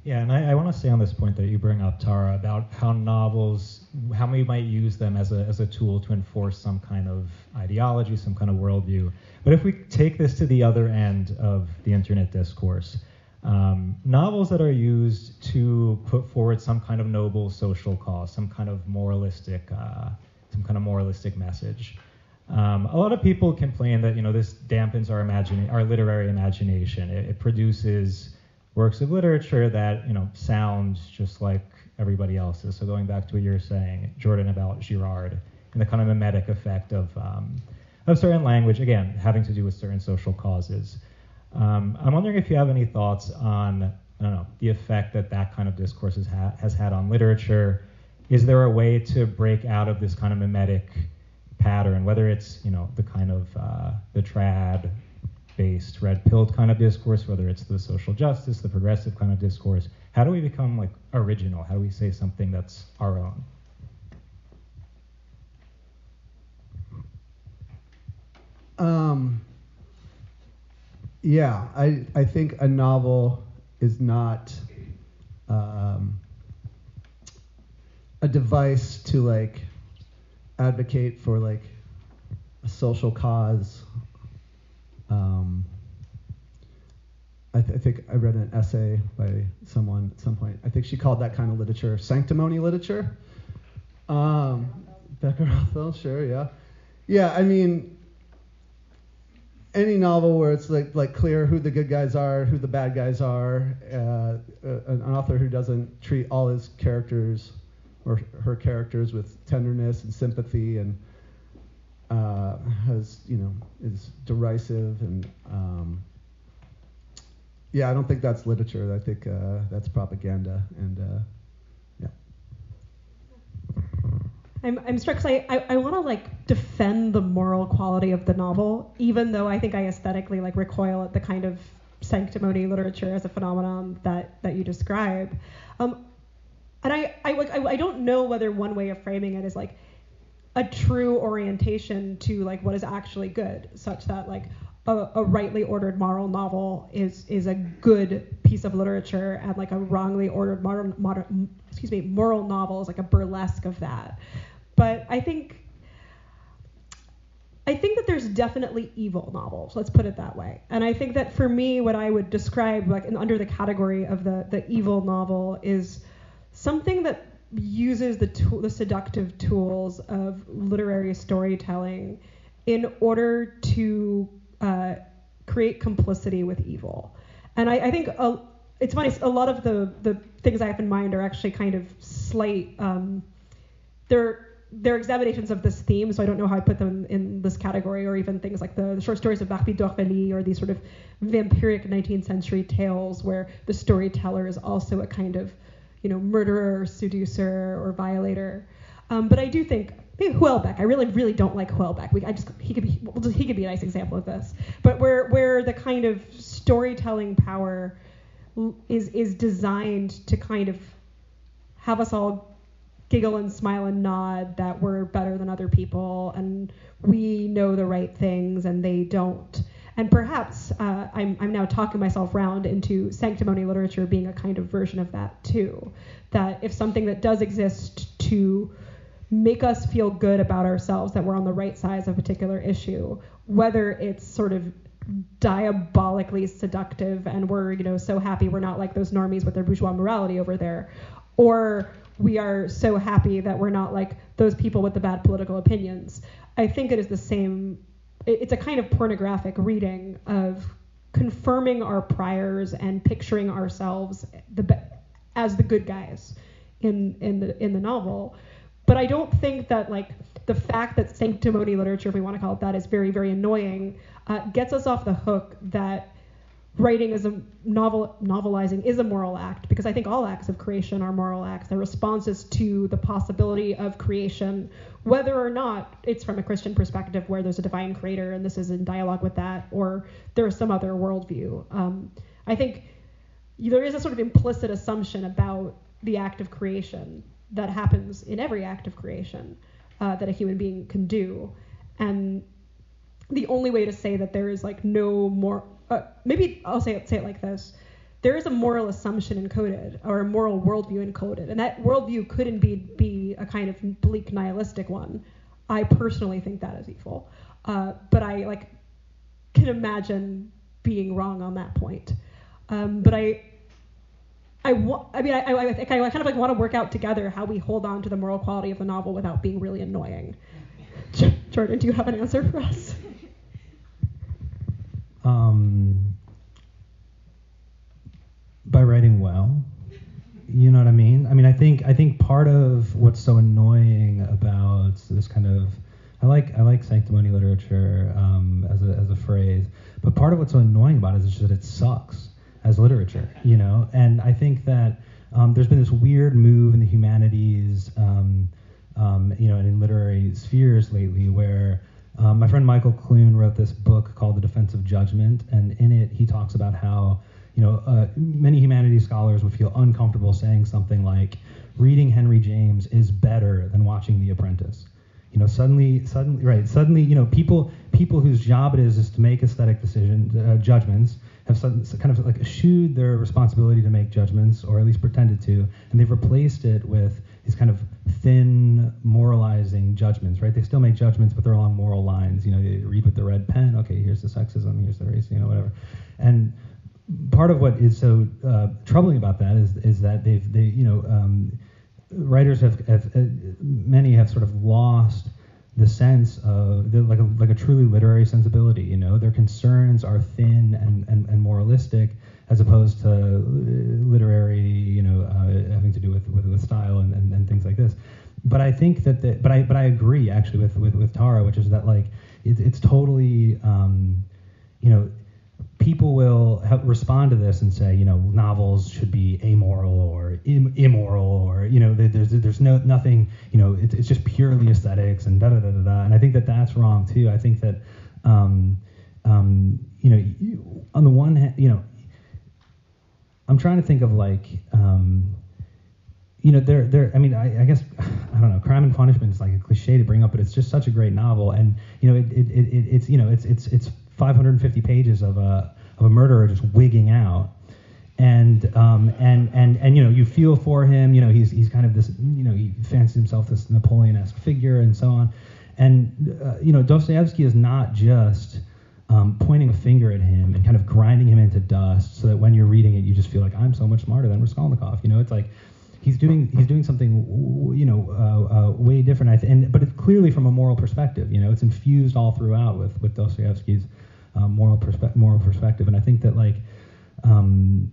Yeah, and I, I want to say on this point that you bring up, Tara, about how novels, how we might use them as a, as a tool to enforce some kind of ideology, some kind of worldview. But if we take this to the other end of the internet discourse, um, novels that are used to put forward some kind of noble social cause, some kind of moralistic, uh, some kind of moralistic message. Um, a lot of people complain that you know this dampens our imagine our literary imagination. It, it produces works of literature that you know sound just like everybody else's. So going back to what you were saying, Jordan, about Girard and the kind of mimetic effect of um, of certain language, again, having to do with certain social causes. Um, I'm wondering if you have any thoughts on I don't know the effect that that kind of discourse has, ha- has had on literature. Is there a way to break out of this kind of mimetic pattern, whether it's you know the kind of uh, the trad based red pilled kind of discourse, whether it's the social justice, the progressive kind of discourse. How do we become like original? How do we say something that's our own? Um, yeah, I, I think a novel is not um, a device to like advocate for like a social cause um, I, th- I, think I read an essay by someone at some point. I think she called that kind of literature sanctimony literature. Um, Becca Rothfeld, sure, yeah, yeah. I mean, any novel where it's like like clear who the good guys are, who the bad guys are, uh, an author who doesn't treat all his characters or her characters with tenderness and sympathy and uh, has you know is derisive and um, yeah, I don't think that's literature. I think uh, that's propaganda and uh, yeah. I'm, I'm struck because I, I, I want to like defend the moral quality of the novel, even though I think I aesthetically like recoil at the kind of sanctimony literature as a phenomenon that that you describe. Um, and I, I like I, I don't know whether one way of framing it is like a true orientation to like what is actually good, such that like a, a, rightly ordered moral novel is is a good piece of literature, and like a wrongly ordered modern, modern excuse me moral novel is like a burlesque of that. But I think I think that there's definitely evil novels. Let's put it that way. And I think that for me, what I would describe like in, under the category of the the evil novel is something that uses the tool, the seductive tools of literary storytelling in order to uh, create complicity with evil. And I, I think a, it's funny. A lot of the the things I have in mind are actually kind of slight um, they're they're examinations of this theme, so I don't know how I put them in this category, or even things like the, the short stories of Barbey d'Aurevilly, or these sort of vampiric 19th century tales where the storyteller is also a kind of, you know, murderer, seducer, or violator. Um, but I do think Houellebecq. I really, really don't like Houellebecq. We, I just he could be he could be a nice example of this. But where where the kind of storytelling power is is designed to kind of have us all giggle and smile and nod that we're better than other people and we know the right things and they don't. And perhaps uh, I'm, I'm now talking myself round into sanctimony literature being a kind of version of that too. That if something that does exist to make us feel good about ourselves, that we're on the right side of a particular issue, whether it's sort of diabolically seductive and we're you know so happy we're not like those normies with their bourgeois morality over there or we are so happy that we're not like those people with the bad political opinions. I think it is the same. It's a kind of pornographic reading of confirming our priors and picturing ourselves the as the good guys in in the in the novel. But I don't think that like the fact that sanctimony literature, if we want to call it that, is very very annoying, uh, gets us off the hook that writing as a novel novelizing is a moral act because I think all acts of creation are moral acts. They're responses to the possibility of creation, whether or not it's from a Christian perspective where there's a divine creator and this is in dialogue with that, or there's some other worldview. Um, I think there is a sort of implicit assumption about the act of creation that happens in every act of creation uh, that a human being can do, and the only way to say that there is like no more uh, maybe I'll say it, say it like this. There is a moral assumption encoded or a moral worldview encoded, and that worldview could indeed be a kind of bleak nihilistic one. I personally think that is evil, uh, but I like can imagine being wrong on that point. Um, but I, I, wa- I mean, I, I, I, think I kind of like want to work out together how we hold on to the moral quality of the novel without being really annoying. *laughs* Jordan, do you have an answer for us? Um, by writing well. You know what I mean? I mean, I think I think part of what's so annoying about this kind of I like I like sanctimony literature um, as a as a phrase, but part of what's so annoying about it is just that it sucks as literature, you know. And I think that um, there's been this weird move in the humanities, um, um you know, and in literary spheres lately where um, my friend Michael Clune wrote this book called The Defense of Judgment, and in it he talks about how you know uh, many humanities scholars would feel uncomfortable saying something like reading Henry James is better than watching The Apprentice. You know, suddenly, suddenly, right? Suddenly, you know, people people whose job it is is to make aesthetic decisions, uh, judgments, have sudden, kind of like eschewed their responsibility to make judgments, or at least pretended to, and they've replaced it with these kind of thin moralizing judgments, right? They still make judgments, but they're along moral lines. You know, you read with the red pen. Okay, here's the sexism. Here's the race. You know, whatever. And part of what is so uh, troubling about that is is that they've they you know um, writers have, have uh, many have sort of lost the sense of like a like a truly literary sensibility. You know, their concerns are thin and and, and moralistic as opposed to uh, literary, you know, uh, having to do with, with, with style and, and, and, things like this. But I think that the, but I but I agree actually with with, with Tara, which is that like it, it's totally, um, you know, people will respond to this and say, you know, novels should be amoral or Im- immoral or you know, there's there's no nothing, you know, it, it's just purely aesthetics and da da da da da. And I think that that's wrong too. I think that. Um, um, you know, on the one hand, you know, I'm trying to think of like, um, you know, there, there. I mean, I, I, guess *sighs* I don't know. Crime and Punishment is like a cliche to bring up, but it's just such a great novel, and you know, it, it, it, it's you know, it's it's it's 550 pages of a of a murderer just wigging out, and um, and and and you know, you feel for him. You know, he's he's kind of this, you know, he fancies himself this Napoleon-esque figure and so on, and uh, you know, Dostoevsky is not just um, pointing a finger at him and kind of grinding him into dust so that when you're reading it, you just feel like I'm so much smarter than Raskolnikov. You know, it's like he's doing he's doing something you know uh, uh, way different. I th- and but it's clearly from a moral perspective. You know, it's infused all throughout with with Dostoevsky's um, moral moral perspective. And I think that like. Um,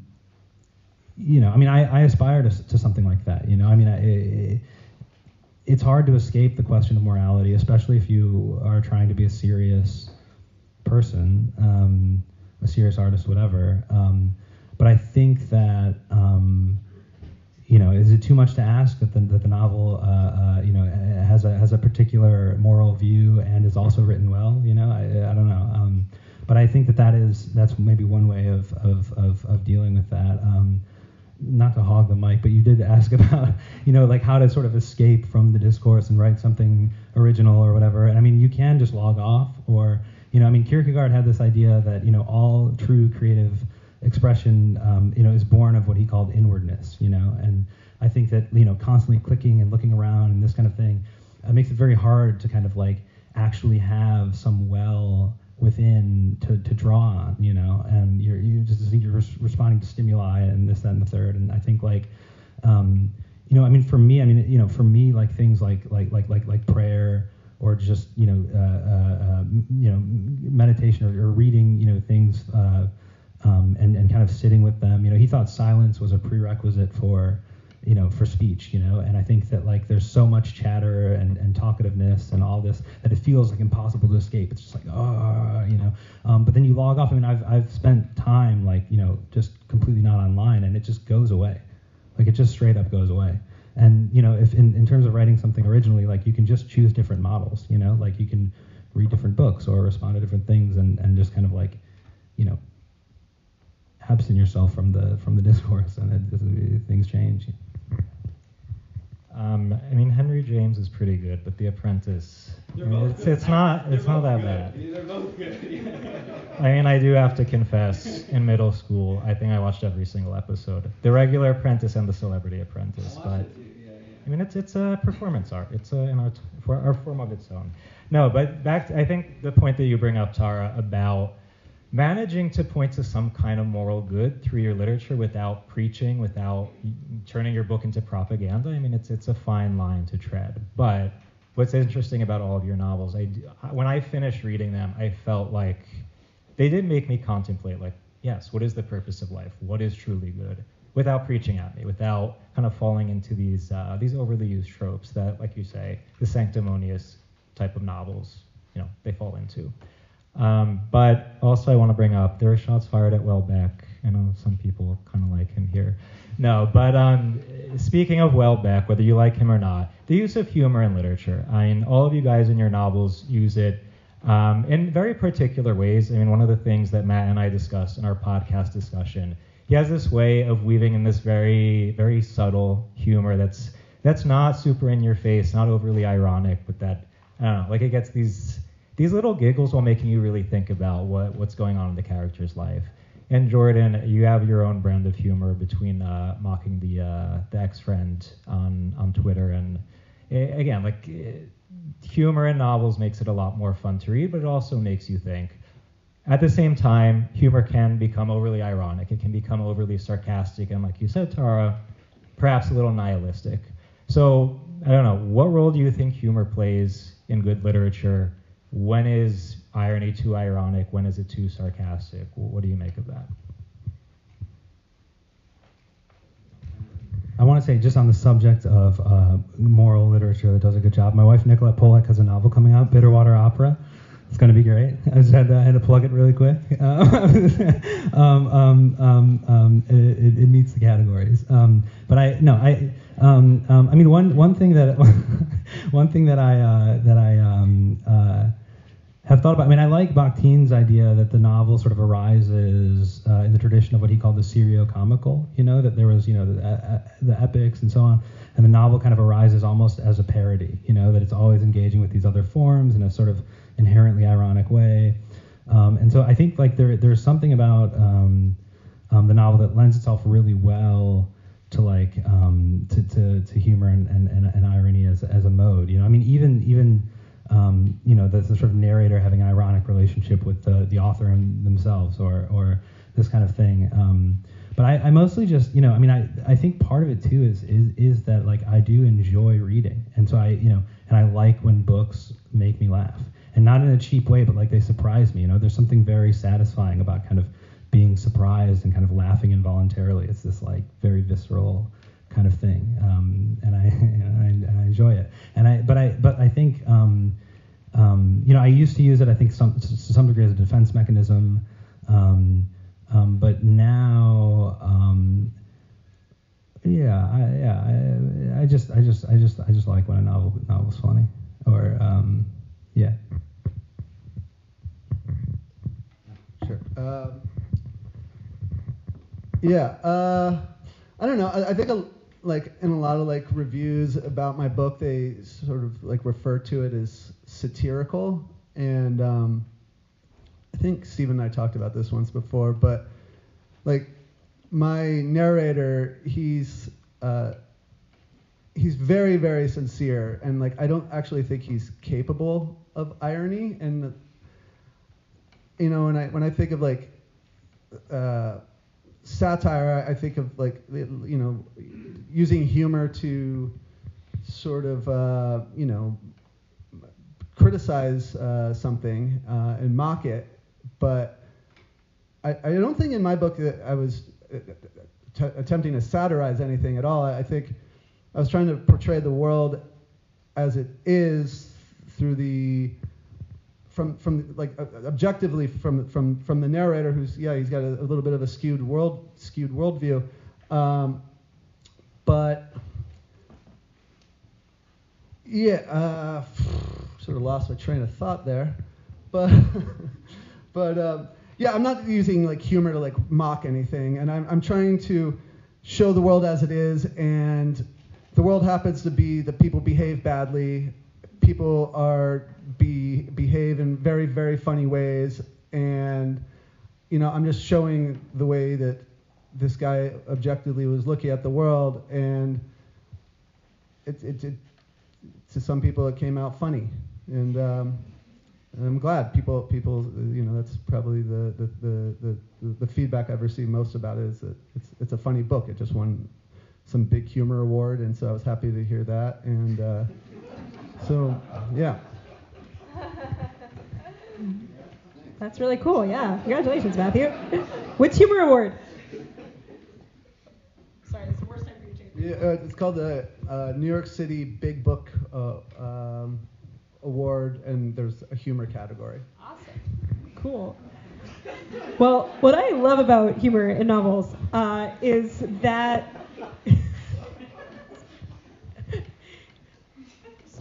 you know, I mean, I, I aspire to, to something like that. You know, I mean, I, it's hard to escape the question of morality, especially if you are trying to be a serious person, um, a serious artist, whatever. Um, but I think that um, you know, is it too much to ask that the, that the novel, uh, uh, you know, has a has a particular moral view and is also written well? You know, I, I don't know. Um, but I think that that is that's maybe one way of of of, of dealing with that. Um, not to hog the mic, but you did ask *laughs* about, you know, like how to sort of escape from the discourse and write something original or whatever. And I mean, you can just log off, or you know, I mean, Kierkegaard had this idea that you know all true creative expression, um, you know, is born of what he called inwardness, you know, and I think that you know constantly clicking and looking around and this kind of thing uh, makes it very hard to kind of like actually have some well within to, to draw on, you know, and you're you just think you're res- responding to stimuli and this, that, and the third. And I think like, um, you know, I mean, for me, I mean, you know, for me, like things like like like like like prayer or just you know uh, uh, uh, you know meditation or, or, reading you know things uh, um, and and kind of sitting with them. You know, he thought silence was a prerequisite for you know, for speech, you know, and I think that like there's so much chatter and, and talkativeness and all this that it feels like impossible to escape. It's just like, oh, you know, um, but then you log off. I mean, I've, I've spent time like, you know, just completely not online and it just goes away. Like it just straight up goes away. And, you know, if in, in terms of writing something originally, like you can just choose different models, you know, like you can read different books or respond to different things and, and just kind of like, you know, absent yourself from the from the *laughs* discourse and it, things change. Um, I mean, Henry James is pretty good, but The Apprentice, I mean, it's, it's not it's not that bad. They're both good. *laughs* I mean, I do have to confess, in middle school, I think I watched every single episode, The Regular Apprentice and The Celebrity Apprentice. But I mean, it's it's a performance art. It's a, an art for a form of its own. No, but back. To, I think the point that you bring up, Tara, about managing to point to some kind of moral good through your literature without preaching, without turning your book into propaganda. I mean, it's it's a fine line to tread. But what's interesting about all of your novels, I when I finished reading them, I felt like they did make me contemplate, like, yes, what is the purpose of life? What is truly good? Without preaching at me, without kind of falling into these uh, these overly used tropes that, like you say, the sanctimonious type of novels, you know, they fall into. Um, but also, I want to bring up there were shots fired at Houellebecq. I know some people kind of like him here. No, but um, speaking of Houellebecq, whether you like him or not, the use of humor in literature. I mean, all of you guys in your novels use it um, in very particular ways. I mean, one of the things that Matt and I discussed in our podcast discussion, he has this way of weaving in this very, very subtle humor that's that's not super in your face, not overly ironic, but that I don't know, like it gets these these little giggles while making you really think about what, what's going on in the character's life. And Jordan, you have your own brand of humor between uh, mocking the uh, the ex-friend on on Twitter, and again, like humor in novels makes it a lot more fun to read, but it also makes you think. At the same time, humor can become overly ironic. It can become overly sarcastic, and like you said, Tara, perhaps a little nihilistic. So I don't know. What role do you think humor plays in good literature? When is irony too ironic? When is it too sarcastic? What do you make of that? I want to say, just on the subject of uh, moral literature that does a good job, my wife Nicolette Polek has a novel coming out, Bitterwater Opera. It's going to be great. *laughs* I just had to, I had to plug it really quick. *laughs* um, um, um, um, it, it, meets the categories. Um, but I no, I um, I mean one one thing that *laughs* one thing that I uh, that I uh, have thought about. I mean, I like Bakhtin's idea that the novel sort of arises uh, in the tradition of what he called the serio-comical. You know, that there was, you know, the, uh, the, epics and so on, and the novel kind of arises almost as a parody. You know, that it's always engaging with these other forms in a sort of inherently ironic way. Um, and so I think like there there's something about um, um, the novel that lends itself really well to like um, to, to, to humor and, and, and, and irony as, as a mode. You know, I mean, even even um, you know, the, the, sort of narrator having an ironic relationship with the, the author and themselves or, or this kind of thing. But I, I, mostly just, you know, I mean, I, I think part of it too is, is, is that like I do enjoy reading. And so I, you know, and I like when books make me laugh and not in a cheap way, but like they surprise me. You know, there's something very satisfying about kind of being surprised and kind of laughing involuntarily. It's this like very visceral kind of thing, um, and, I, *laughs* and, I, I enjoy it. And I but I but I think um, um, you know I used to use it. I think some to some degree as a defense mechanism, um, um, but now. Um, yeah, I, yeah, I, I, just, I just, I just, I just like when a novel novel's funny, or yeah. Um, yeah. Uh, I don't know. I, I think a, like in a lot of like reviews about my book, they sort of like refer to it as satirical, and um, I think Stephen and I talked about this once before, but like my narrator, he's uh, he's very very sincere, and like I don't actually think he's capable of irony, and you know, when I when I think of like uh, satire, I think of like you know using humor to sort of uh, you know criticize uh, something uh, and mock it, but I, I don't think in my book that I was uh, t- attempting to satirize anything at all. I think I was trying to portray the world as it is through the from from like uh, objectively from from from the narrator who's yeah he's got a, a little bit of a skewed world skewed worldview, um, but yeah uh, *sighs* sort of lost my train of thought there, but *laughs* but um, yeah I'm not using like humor to like mock anything. And I'm I'm trying to show the world as it is. And the world happens to be that people behave badly people are be behave in very very funny ways. And you know i'm just showing the way that this guy objectively was looking at the world. And it, it, it to some people it came out funny. And, um, and i'm glad people people you know that's probably the the, the, the, the feedback i've received most about it is that it's, it's a funny book. It just won some big humor award. And so i was happy to hear that. And uh, so, yeah. That's really cool. Yeah. Congratulations, Matthew. Which humor award? Sorry, is the worst time for you to. Yeah, uh, it's called the uh, New York City Big Book uh, um, Award, and there's a humor category. Awesome. Cool. Well, what I love about humor in novels uh, is that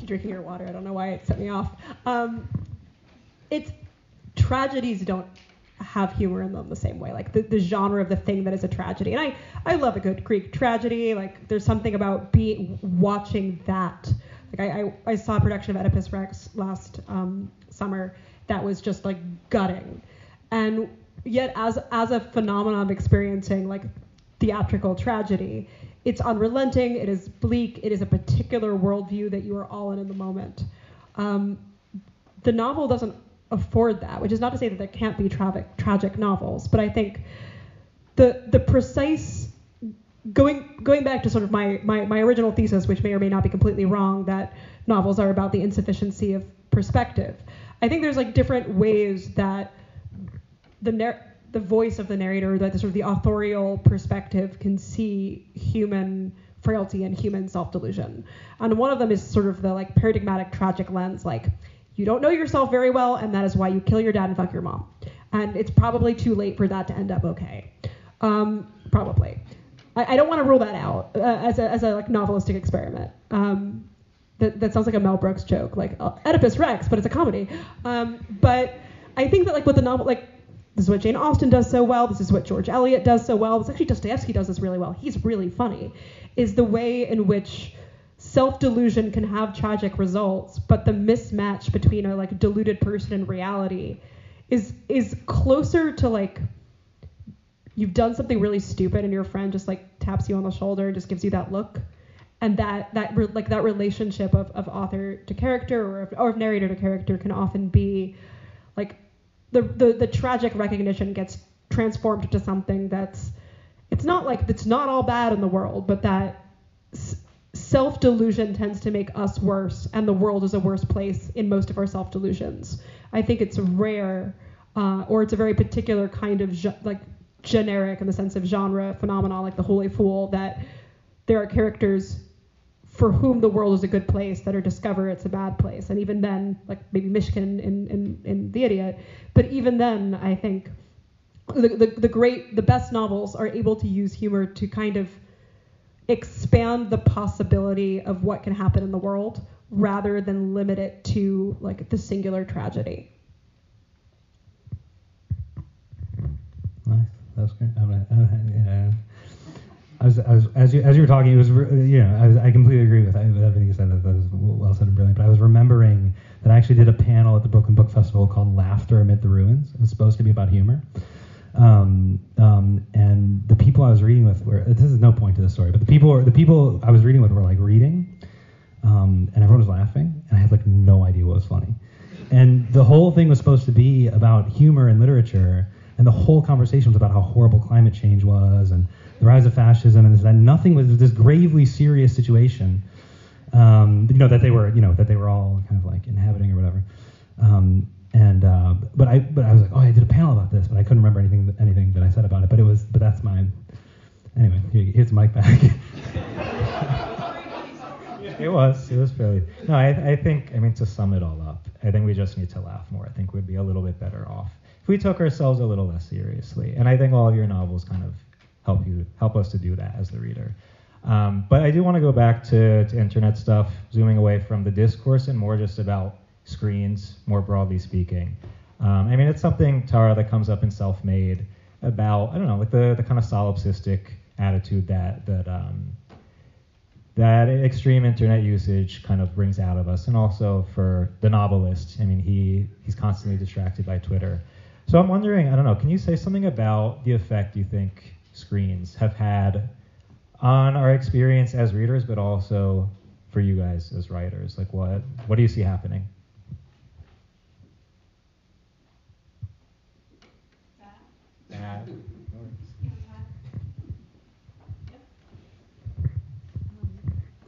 drinking your water. I don't know why it set me off. Um, it's tragedies don't have humor in them the same way. Like the, the genre of the thing that is a tragedy. And I, I love a good Greek tragedy. Like there's something about being watching that. Like I, I, I saw a production of Oedipus Rex last um, summer that was just like gutting. And yet as as a phenomenon of experiencing like theatrical tragedy, it's unrelenting, it is bleak, it is a particular worldview that you are all in in the moment. Um, the novel doesn't afford that, which is not to say that there can't be tragic, tragic novels, but I think the the precise going going back to sort of my, my my original thesis, which may or may not be completely wrong, that novels are about the insufficiency of perspective. I think there's like different ways that the narr- the voice of the narrator, that the sort of the authorial perspective can see human frailty and human self-delusion. And one of them is sort of the like paradigmatic tragic lens, like you don't know yourself very well, and that is why you kill your dad and fuck your mom. And it's probably too late for that to end up okay. Um, probably. I, I, don't want to rule that out uh, as a as a like novelistic experiment. Um, that, that sounds like a Mel Brooks joke, like uh, Oedipus Rex, but it's a comedy. Um, but I think that like with the novel, like this is what Jane Austen does so well. This is what George Eliot does so well. This actually Dostoevsky does this really well. He's really funny. Is the way in which self-delusion can have tragic results, but the mismatch between a like deluded person and reality is is closer to like you've done something really stupid and your friend just like taps you on the shoulder and just gives you that look and that that re- like that relationship of, of author to character or of, or of narrator to character can often be like the, the, the tragic recognition gets transformed into something that's it's not like it's not all bad in the world, but that s- self delusion tends to make us worse, and the world is a worse place in most of our self delusions. I think it's rare, uh, or it's a very particular kind of ge- like generic in the sense of genre phenomenon, like the Holy Fool, that there are characters for whom the world is a good place that are discover it's a bad place. And even then, like maybe Myshkin in, in, in The Idiot, but even then, I think the, the, the great, the best novels are able to use humor to kind of expand the possibility of what can happen in the world rather than limit it to like the singular tragedy. Nice. That was great. yeah. I was, as you, as you were talking, it was, you know, I, was, I completely agree with, with everything you said. That, that was well said and brilliant. But I was remembering that I actually did a panel at the Brooklyn Book Festival called "Laughter Amid the Ruins." It was supposed to be about humor. Um, um, and the people I was reading with were this is no point to the story, but the people the people I was reading with were like reading, um, and everyone was laughing, and I had like no idea what was funny. And the whole thing was supposed to be about humor and literature, and the whole conversation was about how horrible climate change was and the rise of fascism and this that. Nothing was this gravely serious situation, um, you know, that they were you know that they were all kind of like inhabiting or whatever. Um, and uh, but I but I was like, oh, I did a panel about this, but I couldn't remember anything anything that I said about it. But it was but that's my anyway. Here, here's the mic back. *laughs* it was it was fairly no. I I think I mean to sum it all up, I think we just need to laugh more. I think we'd be a little bit better off if we took ourselves a little less seriously. And I think all of your novels kind of help you help us to do that as the reader. Um, but I do want to go back to, to internet stuff, zooming away from the discourse and more just about screens, more broadly speaking. Um, I mean, it's something, Tara, that comes up in Self Made about, I don't know, like the, the kind of solipsistic attitude that, that, um, that extreme internet usage kind of brings out of us. And also for the novelist, I mean, he, he's constantly distracted by Twitter. So I'm wondering, I don't know, can you say something about the effect you think screens have had on our experience as readers, but also for you guys as writers? Like, what, what do you see happening?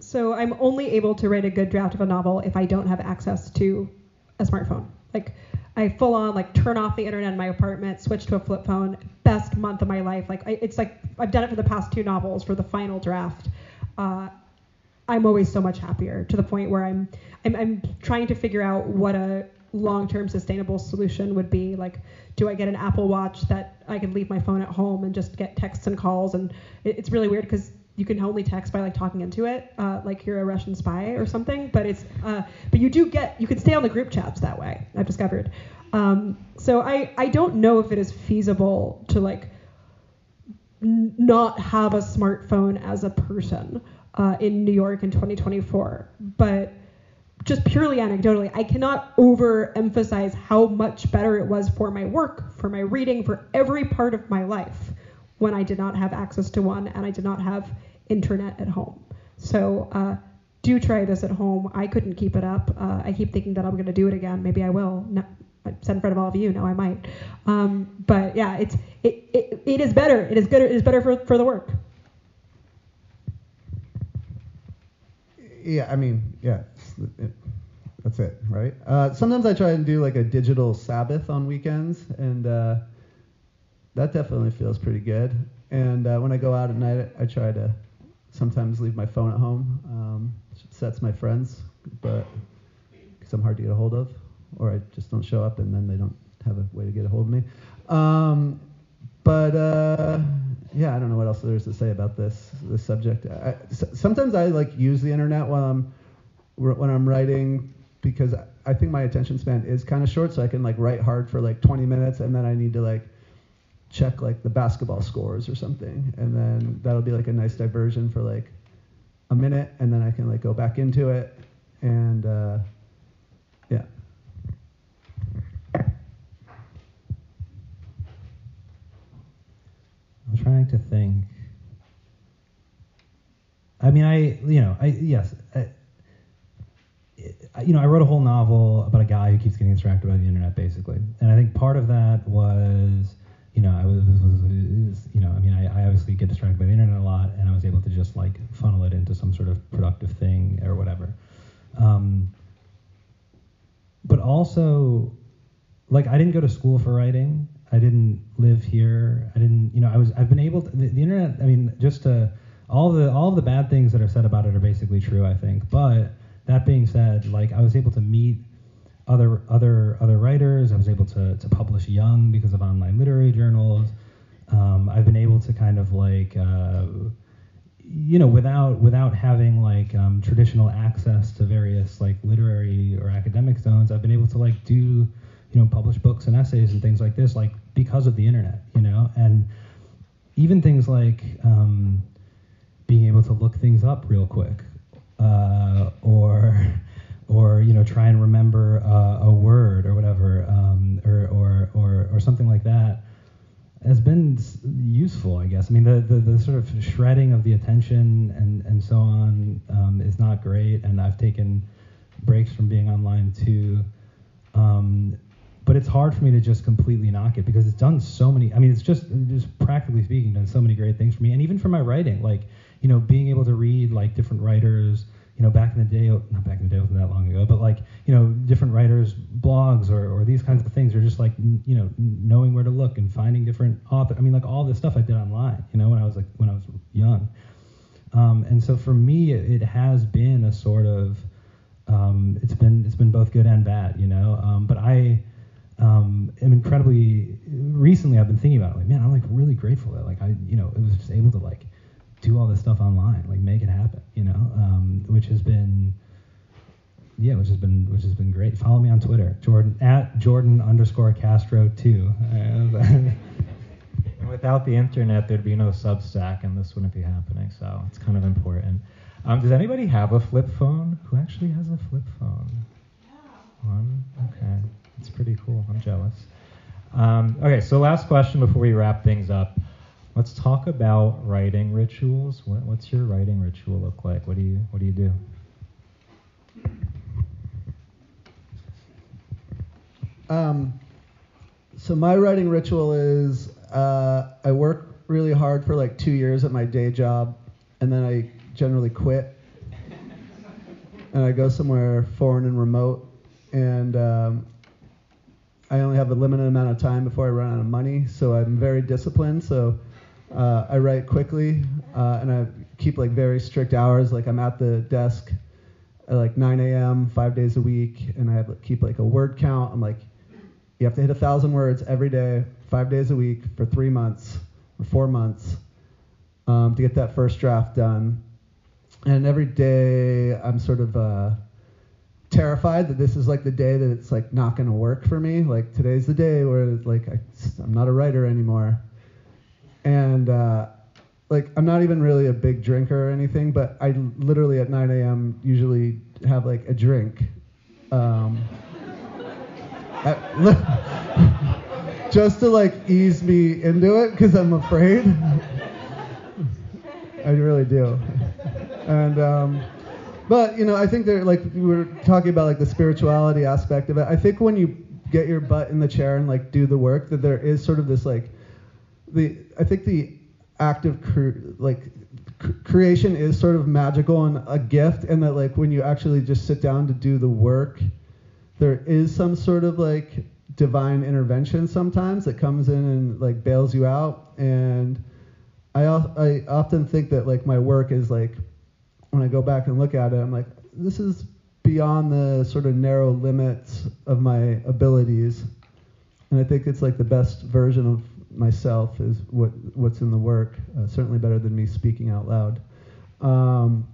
So I'm only able to write a good draft of a novel if I don't have access to a smartphone. Like I full on like turn off the internet in my apartment, switch to a flip phone. Best month of my life. Like I, it's like I've done it for the past two novels for the final draft. Uh, I'm always so much happier to the point where I'm, I'm I'm trying to figure out what a long-term sustainable solution would be. Like, do I get an Apple Watch that I can leave my phone at home and just get texts and calls? And it, it's really weird because you can only text by like talking into it, uh, like you're a Russian spy or something. But it's uh, but you do get you can stay on the group chats that way. I've discovered. Um, so I I don't know if it is feasible to like n- not have a smartphone as a person uh, in New York in 2024, but just purely anecdotally, I cannot overemphasize how much better it was for my work, for my reading, for every part of my life when I did not have access to one and I did not have internet at home. So uh, do try this at home. I couldn't keep it up. Uh, I keep thinking that I'm going to do it again. Maybe I will. No, said in front of all of you. No, I might. Um, but yeah, it's it, it, it is better. It is good. It is better for, for the work. Yeah, I mean, yeah, that's it, right? Uh, sometimes I try and do like a digital Sabbath on weekends, and uh, that definitely feels pretty good. And uh, when I go out at night, I try to sometimes leave my phone at home. Um, sets my friends, but because I'm hard to get a hold of, or I just don't show up, and then they don't have a way to get a hold of me. Um, but uh, yeah, I don't know what else there is to say about this this subject. I, sometimes I like use the internet while I'm when I'm writing because I think my attention span is kind of short, so I can like write hard for like 20 minutes, and then I need to like check like the basketball scores or something, and then that'll be like a nice diversion for like a minute, and then I can like go back into it, and uh, yeah. I'm trying to think. I mean, I you know, I yes, I, you know, I wrote a whole novel about a guy who keeps getting distracted by the internet, basically, and I think part of that was, you know, I was, was, you know, I mean, I, I, obviously get distracted by the internet a lot, and I was able to just like funnel it into some sort of productive thing or whatever. Um, but also, like, I didn't go to school for writing. I didn't live here. I didn't, you know, I was, I've been able to, the, the internet, I mean, just to all the all the bad things that are said about it are basically true, I think. But that being said, like I was able to meet other other other writers. I was able to to publish young because of online literary journals. Um, I've been able to kind of like uh, you know without without having like um, traditional access to various like literary or academic zones. I've been able to like do you know publish books and essays and things like this like because of the internet. You know and even things like um, being able to look things up real quick uh, or or you know try and remember uh, a word or whatever um, or, or, or, or something like that has been useful I guess. I mean the, the, the sort of shredding of the attention and, and so on um, is not great and I've taken breaks from being online too. Um, but it's hard for me to just completely knock it because it's done so many i mean it's just just practically speaking done so many great things for me. And even for my writing like you know being able to read like different writers you know back in the day not back in the day wasn't that long ago but like you know different writers blogs or, or these kinds of things are just like you know knowing where to look and finding different authors i mean like all this stuff i did online you know when i was like when i was young. Um, and so for me it, it has been a sort of um, it's been it's been both good and bad you know? Um, but i um, am incredibly recently I've been thinking about it, like man I'm like really grateful that like I you know it was just able to like do all this stuff online like make it happen you know um, which has been yeah which has been which has been great follow me on Twitter Jordan at Jordan underscore Castro two *laughs* without the internet there'd be no Substack and this wouldn't be happening so it's kind of important um, does anybody have a flip phone who actually has a flip phone yeah. one okay it's pretty cool. I'm jealous. Um, okay, so last question before we wrap things up. Let's talk about writing rituals. What, what's your writing ritual look like? What do you What do you do? Um, so my writing ritual is uh, I work really hard for like two years at my day job, and then I generally quit, and I go somewhere foreign and remote, and um, I only have a limited amount of time before I run out of money, so I'm very disciplined. So uh, I write quickly, uh, and I keep like very strict hours. Like I'm at the desk at like 9 a.m. five days a week, and I have like, keep like a word count. I'm like, you have to hit a thousand words every day, five days a week for three months or four months um, to get that first draft done. And every day I'm sort of uh, terrified that this is like the day that it's like not going to work for me. Like today's the day where like I, am not a writer anymore, and uh, like I'm not even really a big drinker or anything, but I literally at 9 a.m. usually have like a drink. Um, at, *laughs* just to like ease me into it because I'm afraid. I really do. And um, but you know, I think they're like we were talking about like the spirituality aspect of it. I think when you get your butt in the chair and like do the work, that there is sort of this like the I think the act of cre- like creation is sort of magical and a gift, and that like when you actually just sit down to do the work, there is some sort of like divine intervention sometimes that comes in and like bails you out and I, I often think that like my work is like when I go back and look at it, I'm like, this is beyond the sort of narrow limits of my abilities. And I think it's like the best version of myself is what what's in the work. Uh, certainly better than me speaking out loud. Um,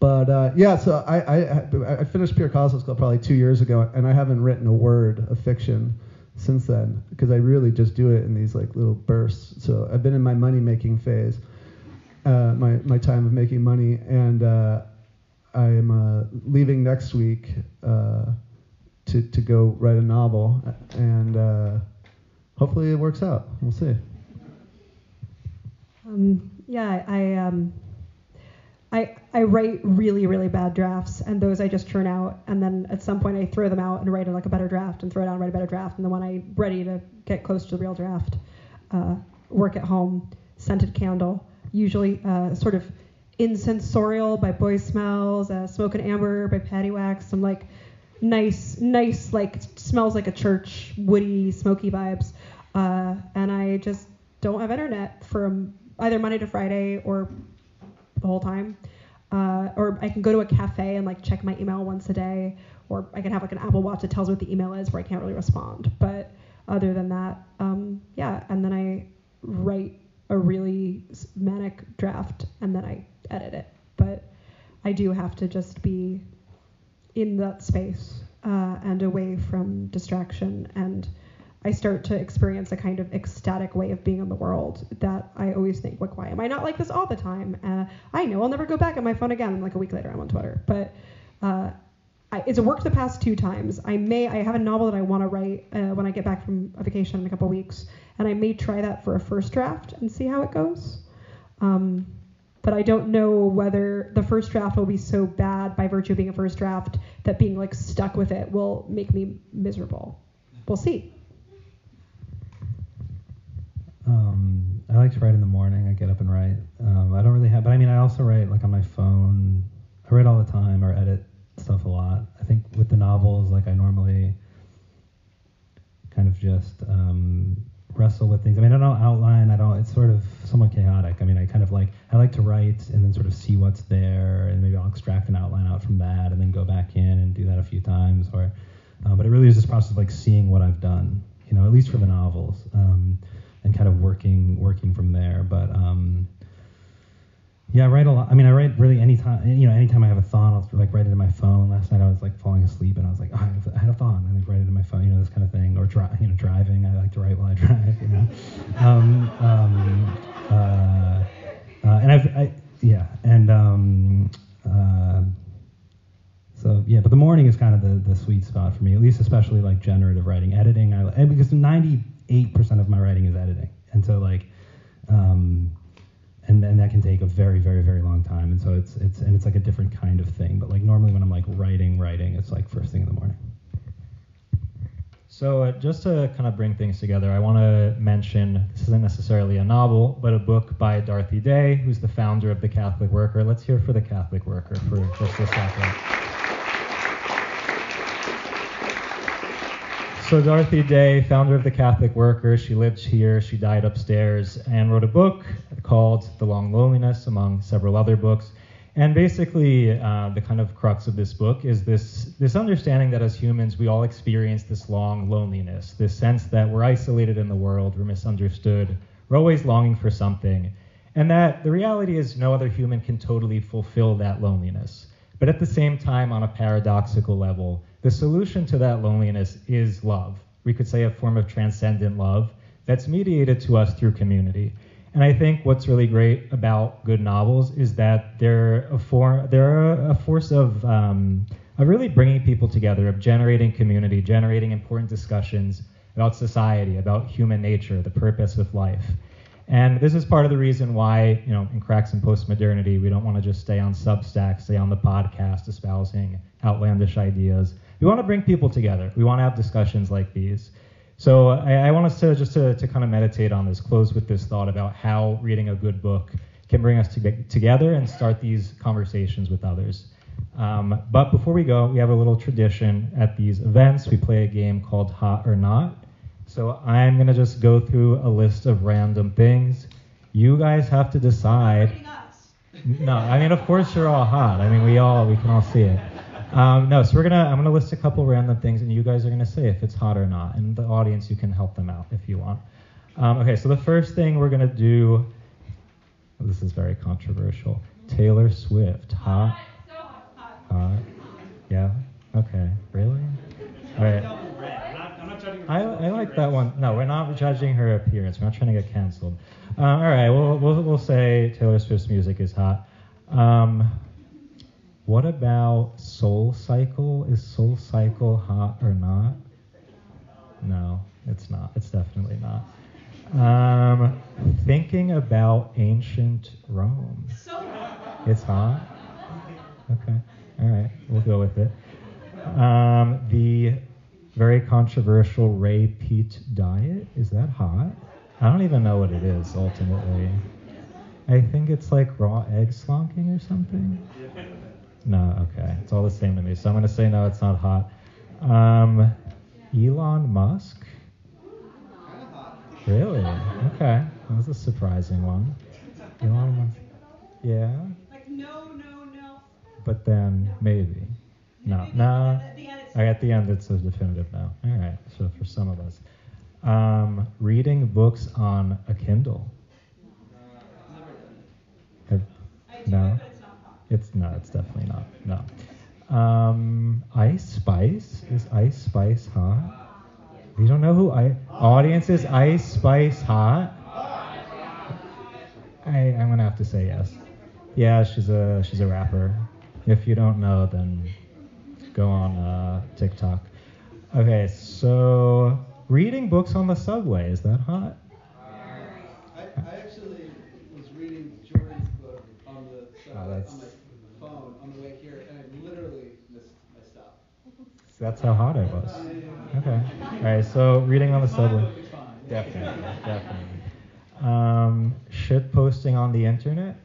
but uh, yeah, so I, I, I finished Pure Cosmos Club probably two years ago, and I haven't written a word of fiction since then because I really just do it in these like little bursts. So I've been in my money making phase uh, my my time of making money, and uh, I am uh, leaving next week uh, to to go write a novel, and uh, hopefully it works out. We'll see. Um, yeah, I um, I I write really really bad drafts, and those I just churn out, and then at some point I throw them out and write like a better draft, and throw it out and write a better draft, and then when I'm ready to get close to the real draft, uh, work at home, scented candle usually uh, sort of insensorial by Boy Smells, uh, Smoke and Amber by Patty Wax, some like nice, nice like smells like a church, woody, smoky vibes. Uh, and I just don't have internet from either Monday to Friday or the whole time. Uh, or I can go to a cafe and like check my email once a day, or I can have like an Apple Watch that tells me what the email is where I can't really respond. But other than that, um, yeah, and then I write a really manic draft and then I edit it. But I do have to just be in that space uh, and away from distraction. And I start to experience a kind of ecstatic way of being in the world that I always think, like, why am I not like this all the time? Uh, I know I'll never go back on my phone again. Like a week later, I'm on Twitter. But uh, I, it's worked the past two times. I may I have a novel that I want to write uh, when I get back from a vacation in a couple weeks, and I may try that for a first draft and see how it goes. Um, but I don't know whether the first draft will be so bad by virtue of being a first draft that being like stuck with it will make me miserable. We'll see. Um, I like to write in the morning. I get up and write. Um, I don't really have, but I mean, I also write like on my phone. I write all the time or edit stuff a lot. I think with the novels, like I normally kind of just um, wrestle with things. I mean, I don't outline. I don't. It's sort of somewhat chaotic. I mean, I kind of like I like to write and then sort of see what's there, and maybe I'll extract an outline out from that, and then go back in and do that a few times. Or, uh, but it really is this process of like seeing what I've done. You know, at least for the novels, um, and kind of working working from there. But um, yeah, I write a lot. I mean, I write really anytime, you know, anytime I have a thought, I'll like write it in my phone. Last night I was like falling asleep and I was like, oh, I had a thought, and I like write it in my phone, you know, this kind of thing. Or dri- you know, driving, I like to write while I *laughs* drive, you know. Um, um, uh, uh, and I've, I, yeah, and um, uh, so yeah, but the morning is kind of the, the sweet spot for me, at least especially like generative writing, editing. I because 98% of my writing is editing, and so like. Um, and then that can take a very very very long time. And so it's it's and it's like a different kind of thing. But like normally when i'm like writing writing it's like first thing in the morning. So uh, just to kind of bring things together i want to mention this isn't necessarily a novel but a book by dorothy day who's the founder of the catholic worker. Let's hear for the catholic worker for just a second So Dorothy Day, founder of the Catholic Workers, she lived here, she died upstairs, and wrote a book called The Long Loneliness, among several other books. And basically, uh, the kind of crux of this book is this this understanding that as humans, we all experience this long loneliness, this sense that we're isolated in the world, we're misunderstood, we're always longing for something, and that the reality is no other human can totally fulfill that loneliness. But at the same time, on a paradoxical level, the solution to that loneliness is love. We could say a form of transcendent love that's mediated to us through community. And I think what's really great about good novels is that they're a form, they're a, force of, um, of really bringing people together, of generating community, generating important discussions about society, about human nature, the purpose of life. And this is part of the reason why, you know, in Cracks in Postmodernity, we don't want to just stay on Substack, stay on the podcast espousing outlandish ideas. We want to bring people together. We want to have discussions like these. So I, I want us to just to, to kind of meditate on this, close with this thought about how reading a good book can bring us to together and start these conversations with others. Um, but before we go, we have a little tradition at these events. We play a game called Hot or Not. So I'm going to just go through a list of random things. You guys have to decide. No, I mean, of course you're all hot. I mean, we all, we can all see it. Um, no, so we're gonna, I'm gonna list a couple random things, and you guys are gonna say if it's hot or not. And the audience, you can help them out if you want. Um, okay, so the first thing we're gonna do. This is very controversial. Taylor Swift, hot. Hot. Yeah. Okay. Really? All right. I, I like that one. No, we're not judging her appearance. We're not trying to get canceled. Uh, all right, we'll, we'll, we'll say Taylor Swift's music is hot. Um, what about Soul Cycle? Is Soul Cycle hot or not? No, it's not. It's definitely not. Um, thinking about ancient Rome. It's hot? Okay. All right. We'll go with it. Um, the very controversial Ray Peat diet. Is that hot? I don't even know what it is ultimately. I think it's like raw egg slonking or something. No, okay. It's all the same to me. So I'm going to say no, it's not hot. Um, Elon Musk? Really? Okay. That was a surprising one. Elon Musk. Yeah? Like no, no, no. But then maybe. No, no. At the end, it's a definitive no. All right. So for some of us, um, reading books on a Kindle. Have, no. It's no. It's definitely not. No. Um, Ice Spice is Ice Spice hot? You don't know who I audience is Ice Spice hot? I I'm gonna have to say yes. Yeah, she's a she's a rapper. If you don't know, then go on uh, TikTok. Okay, so reading books on the subway is that hot? I, I actually was reading Jordan's book on the Oh, subway, that's- on my phone on the way here, and I literally missed my stop. That's how hot I was. Okay. All right. So reading on the subway. Definitely. Definitely. Um, shit posting on the internet.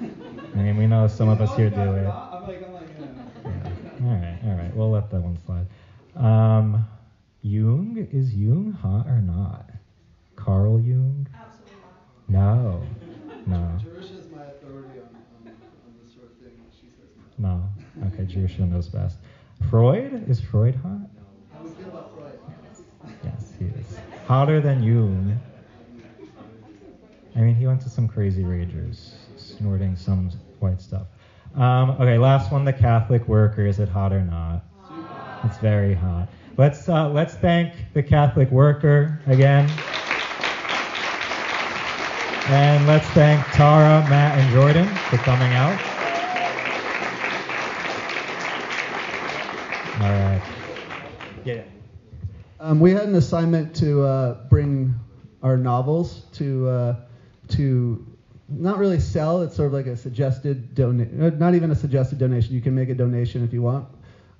I mean, we know some of us here do it. I'm like, I'm like, Yeah. All right. All right. We'll let that one slide. Um, Jung is Jung hot or not? Carl Jung? Absolutely No. No. Jerusha's my authority on, on, on this sort of thing. She says no. No. Okay. Jerusha knows best. Freud is Freud hot? How about Freud? Yes, he is. Hotter than Jung. I mean, he went to some crazy ragers, snorting some white stuff. Um, okay, last one. The Catholic worker. Is it hot or not? It's very hot. Let's uh, let's thank the Catholic worker again, and let's thank Tara, Matt, and Jordan for coming out. All right. Yeah. Um, we had an assignment to uh, bring our novels to uh, to not really sell. It's sort of like a suggested donation. Not even a suggested donation. You can make a donation if you want.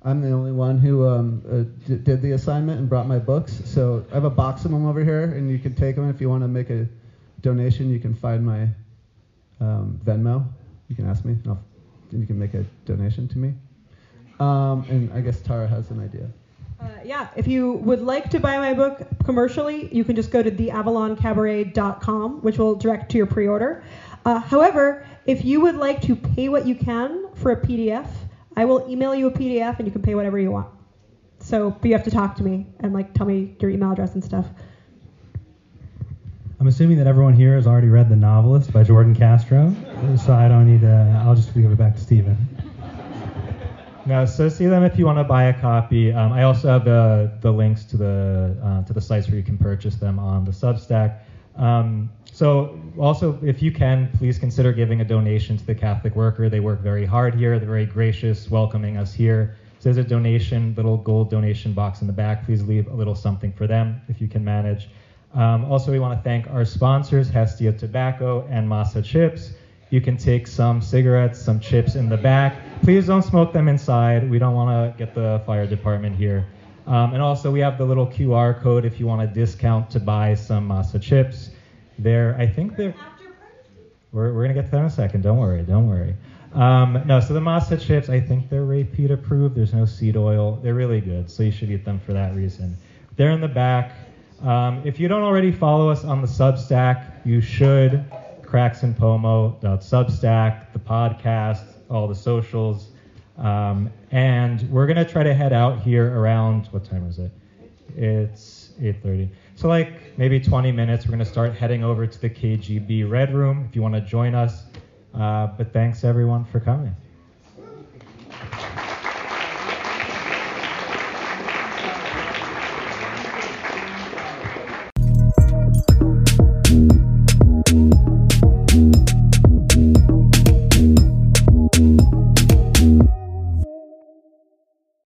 I'm the only one who um, uh, d- did the assignment and brought my books. So I have a box of them over here, and you can take them if you want to make a donation. You can find my um, Venmo. You can ask me, and, I'll, and you can make a donation to me. Um, and I guess Tara has an idea. Uh, yeah, if you would like to buy my book commercially, you can just go to theavaloncabaret.com, which will direct to your pre-order. Uh, however, if you would like to pay what you can for a PDF, I will email you a PDF and you can pay whatever you want. So, but you have to talk to me and like tell me your email address and stuff. I'm assuming that everyone here has already read The Novelist by Jordan Castro, so I don't need to. I'll just give it back to Stephen. No, so see them if you want to buy a copy. Um, I also have the, the links to the uh, to the sites where you can purchase them on the Substack. Um, so also, if you can, please consider giving a donation to the Catholic Worker. They work very hard here. They're very gracious, welcoming us here. So there's a donation, little gold donation box in the back. Please leave a little something for them if you can manage. Um, also, we want to thank our sponsors, Hestia Tobacco and Masa Chips. You can take some cigarettes, some chips in the back. Please don't smoke them inside. We don't want to get the fire department here. Um, and also, we have the little QR code if you want a discount to buy some Masa chips. They're, I think they're. We're, we're gonna get to that in a second. Don't worry. Don't worry. Um, no, so the Masa chips, I think they're Ray Peat approved. There's no seed oil. They're really good, so you should eat them for that reason. They're in the back. Um, if you don't already follow us on the Substack, you should. Cracks in Pomo, Substack, the podcast, all the socials. Um, and we're gonna try to head out here around what time is it? It's 8:30. So like maybe 20 minutes. We're gonna start heading over to the KGB Red Room if you want to join us. Uh, but thanks everyone for coming.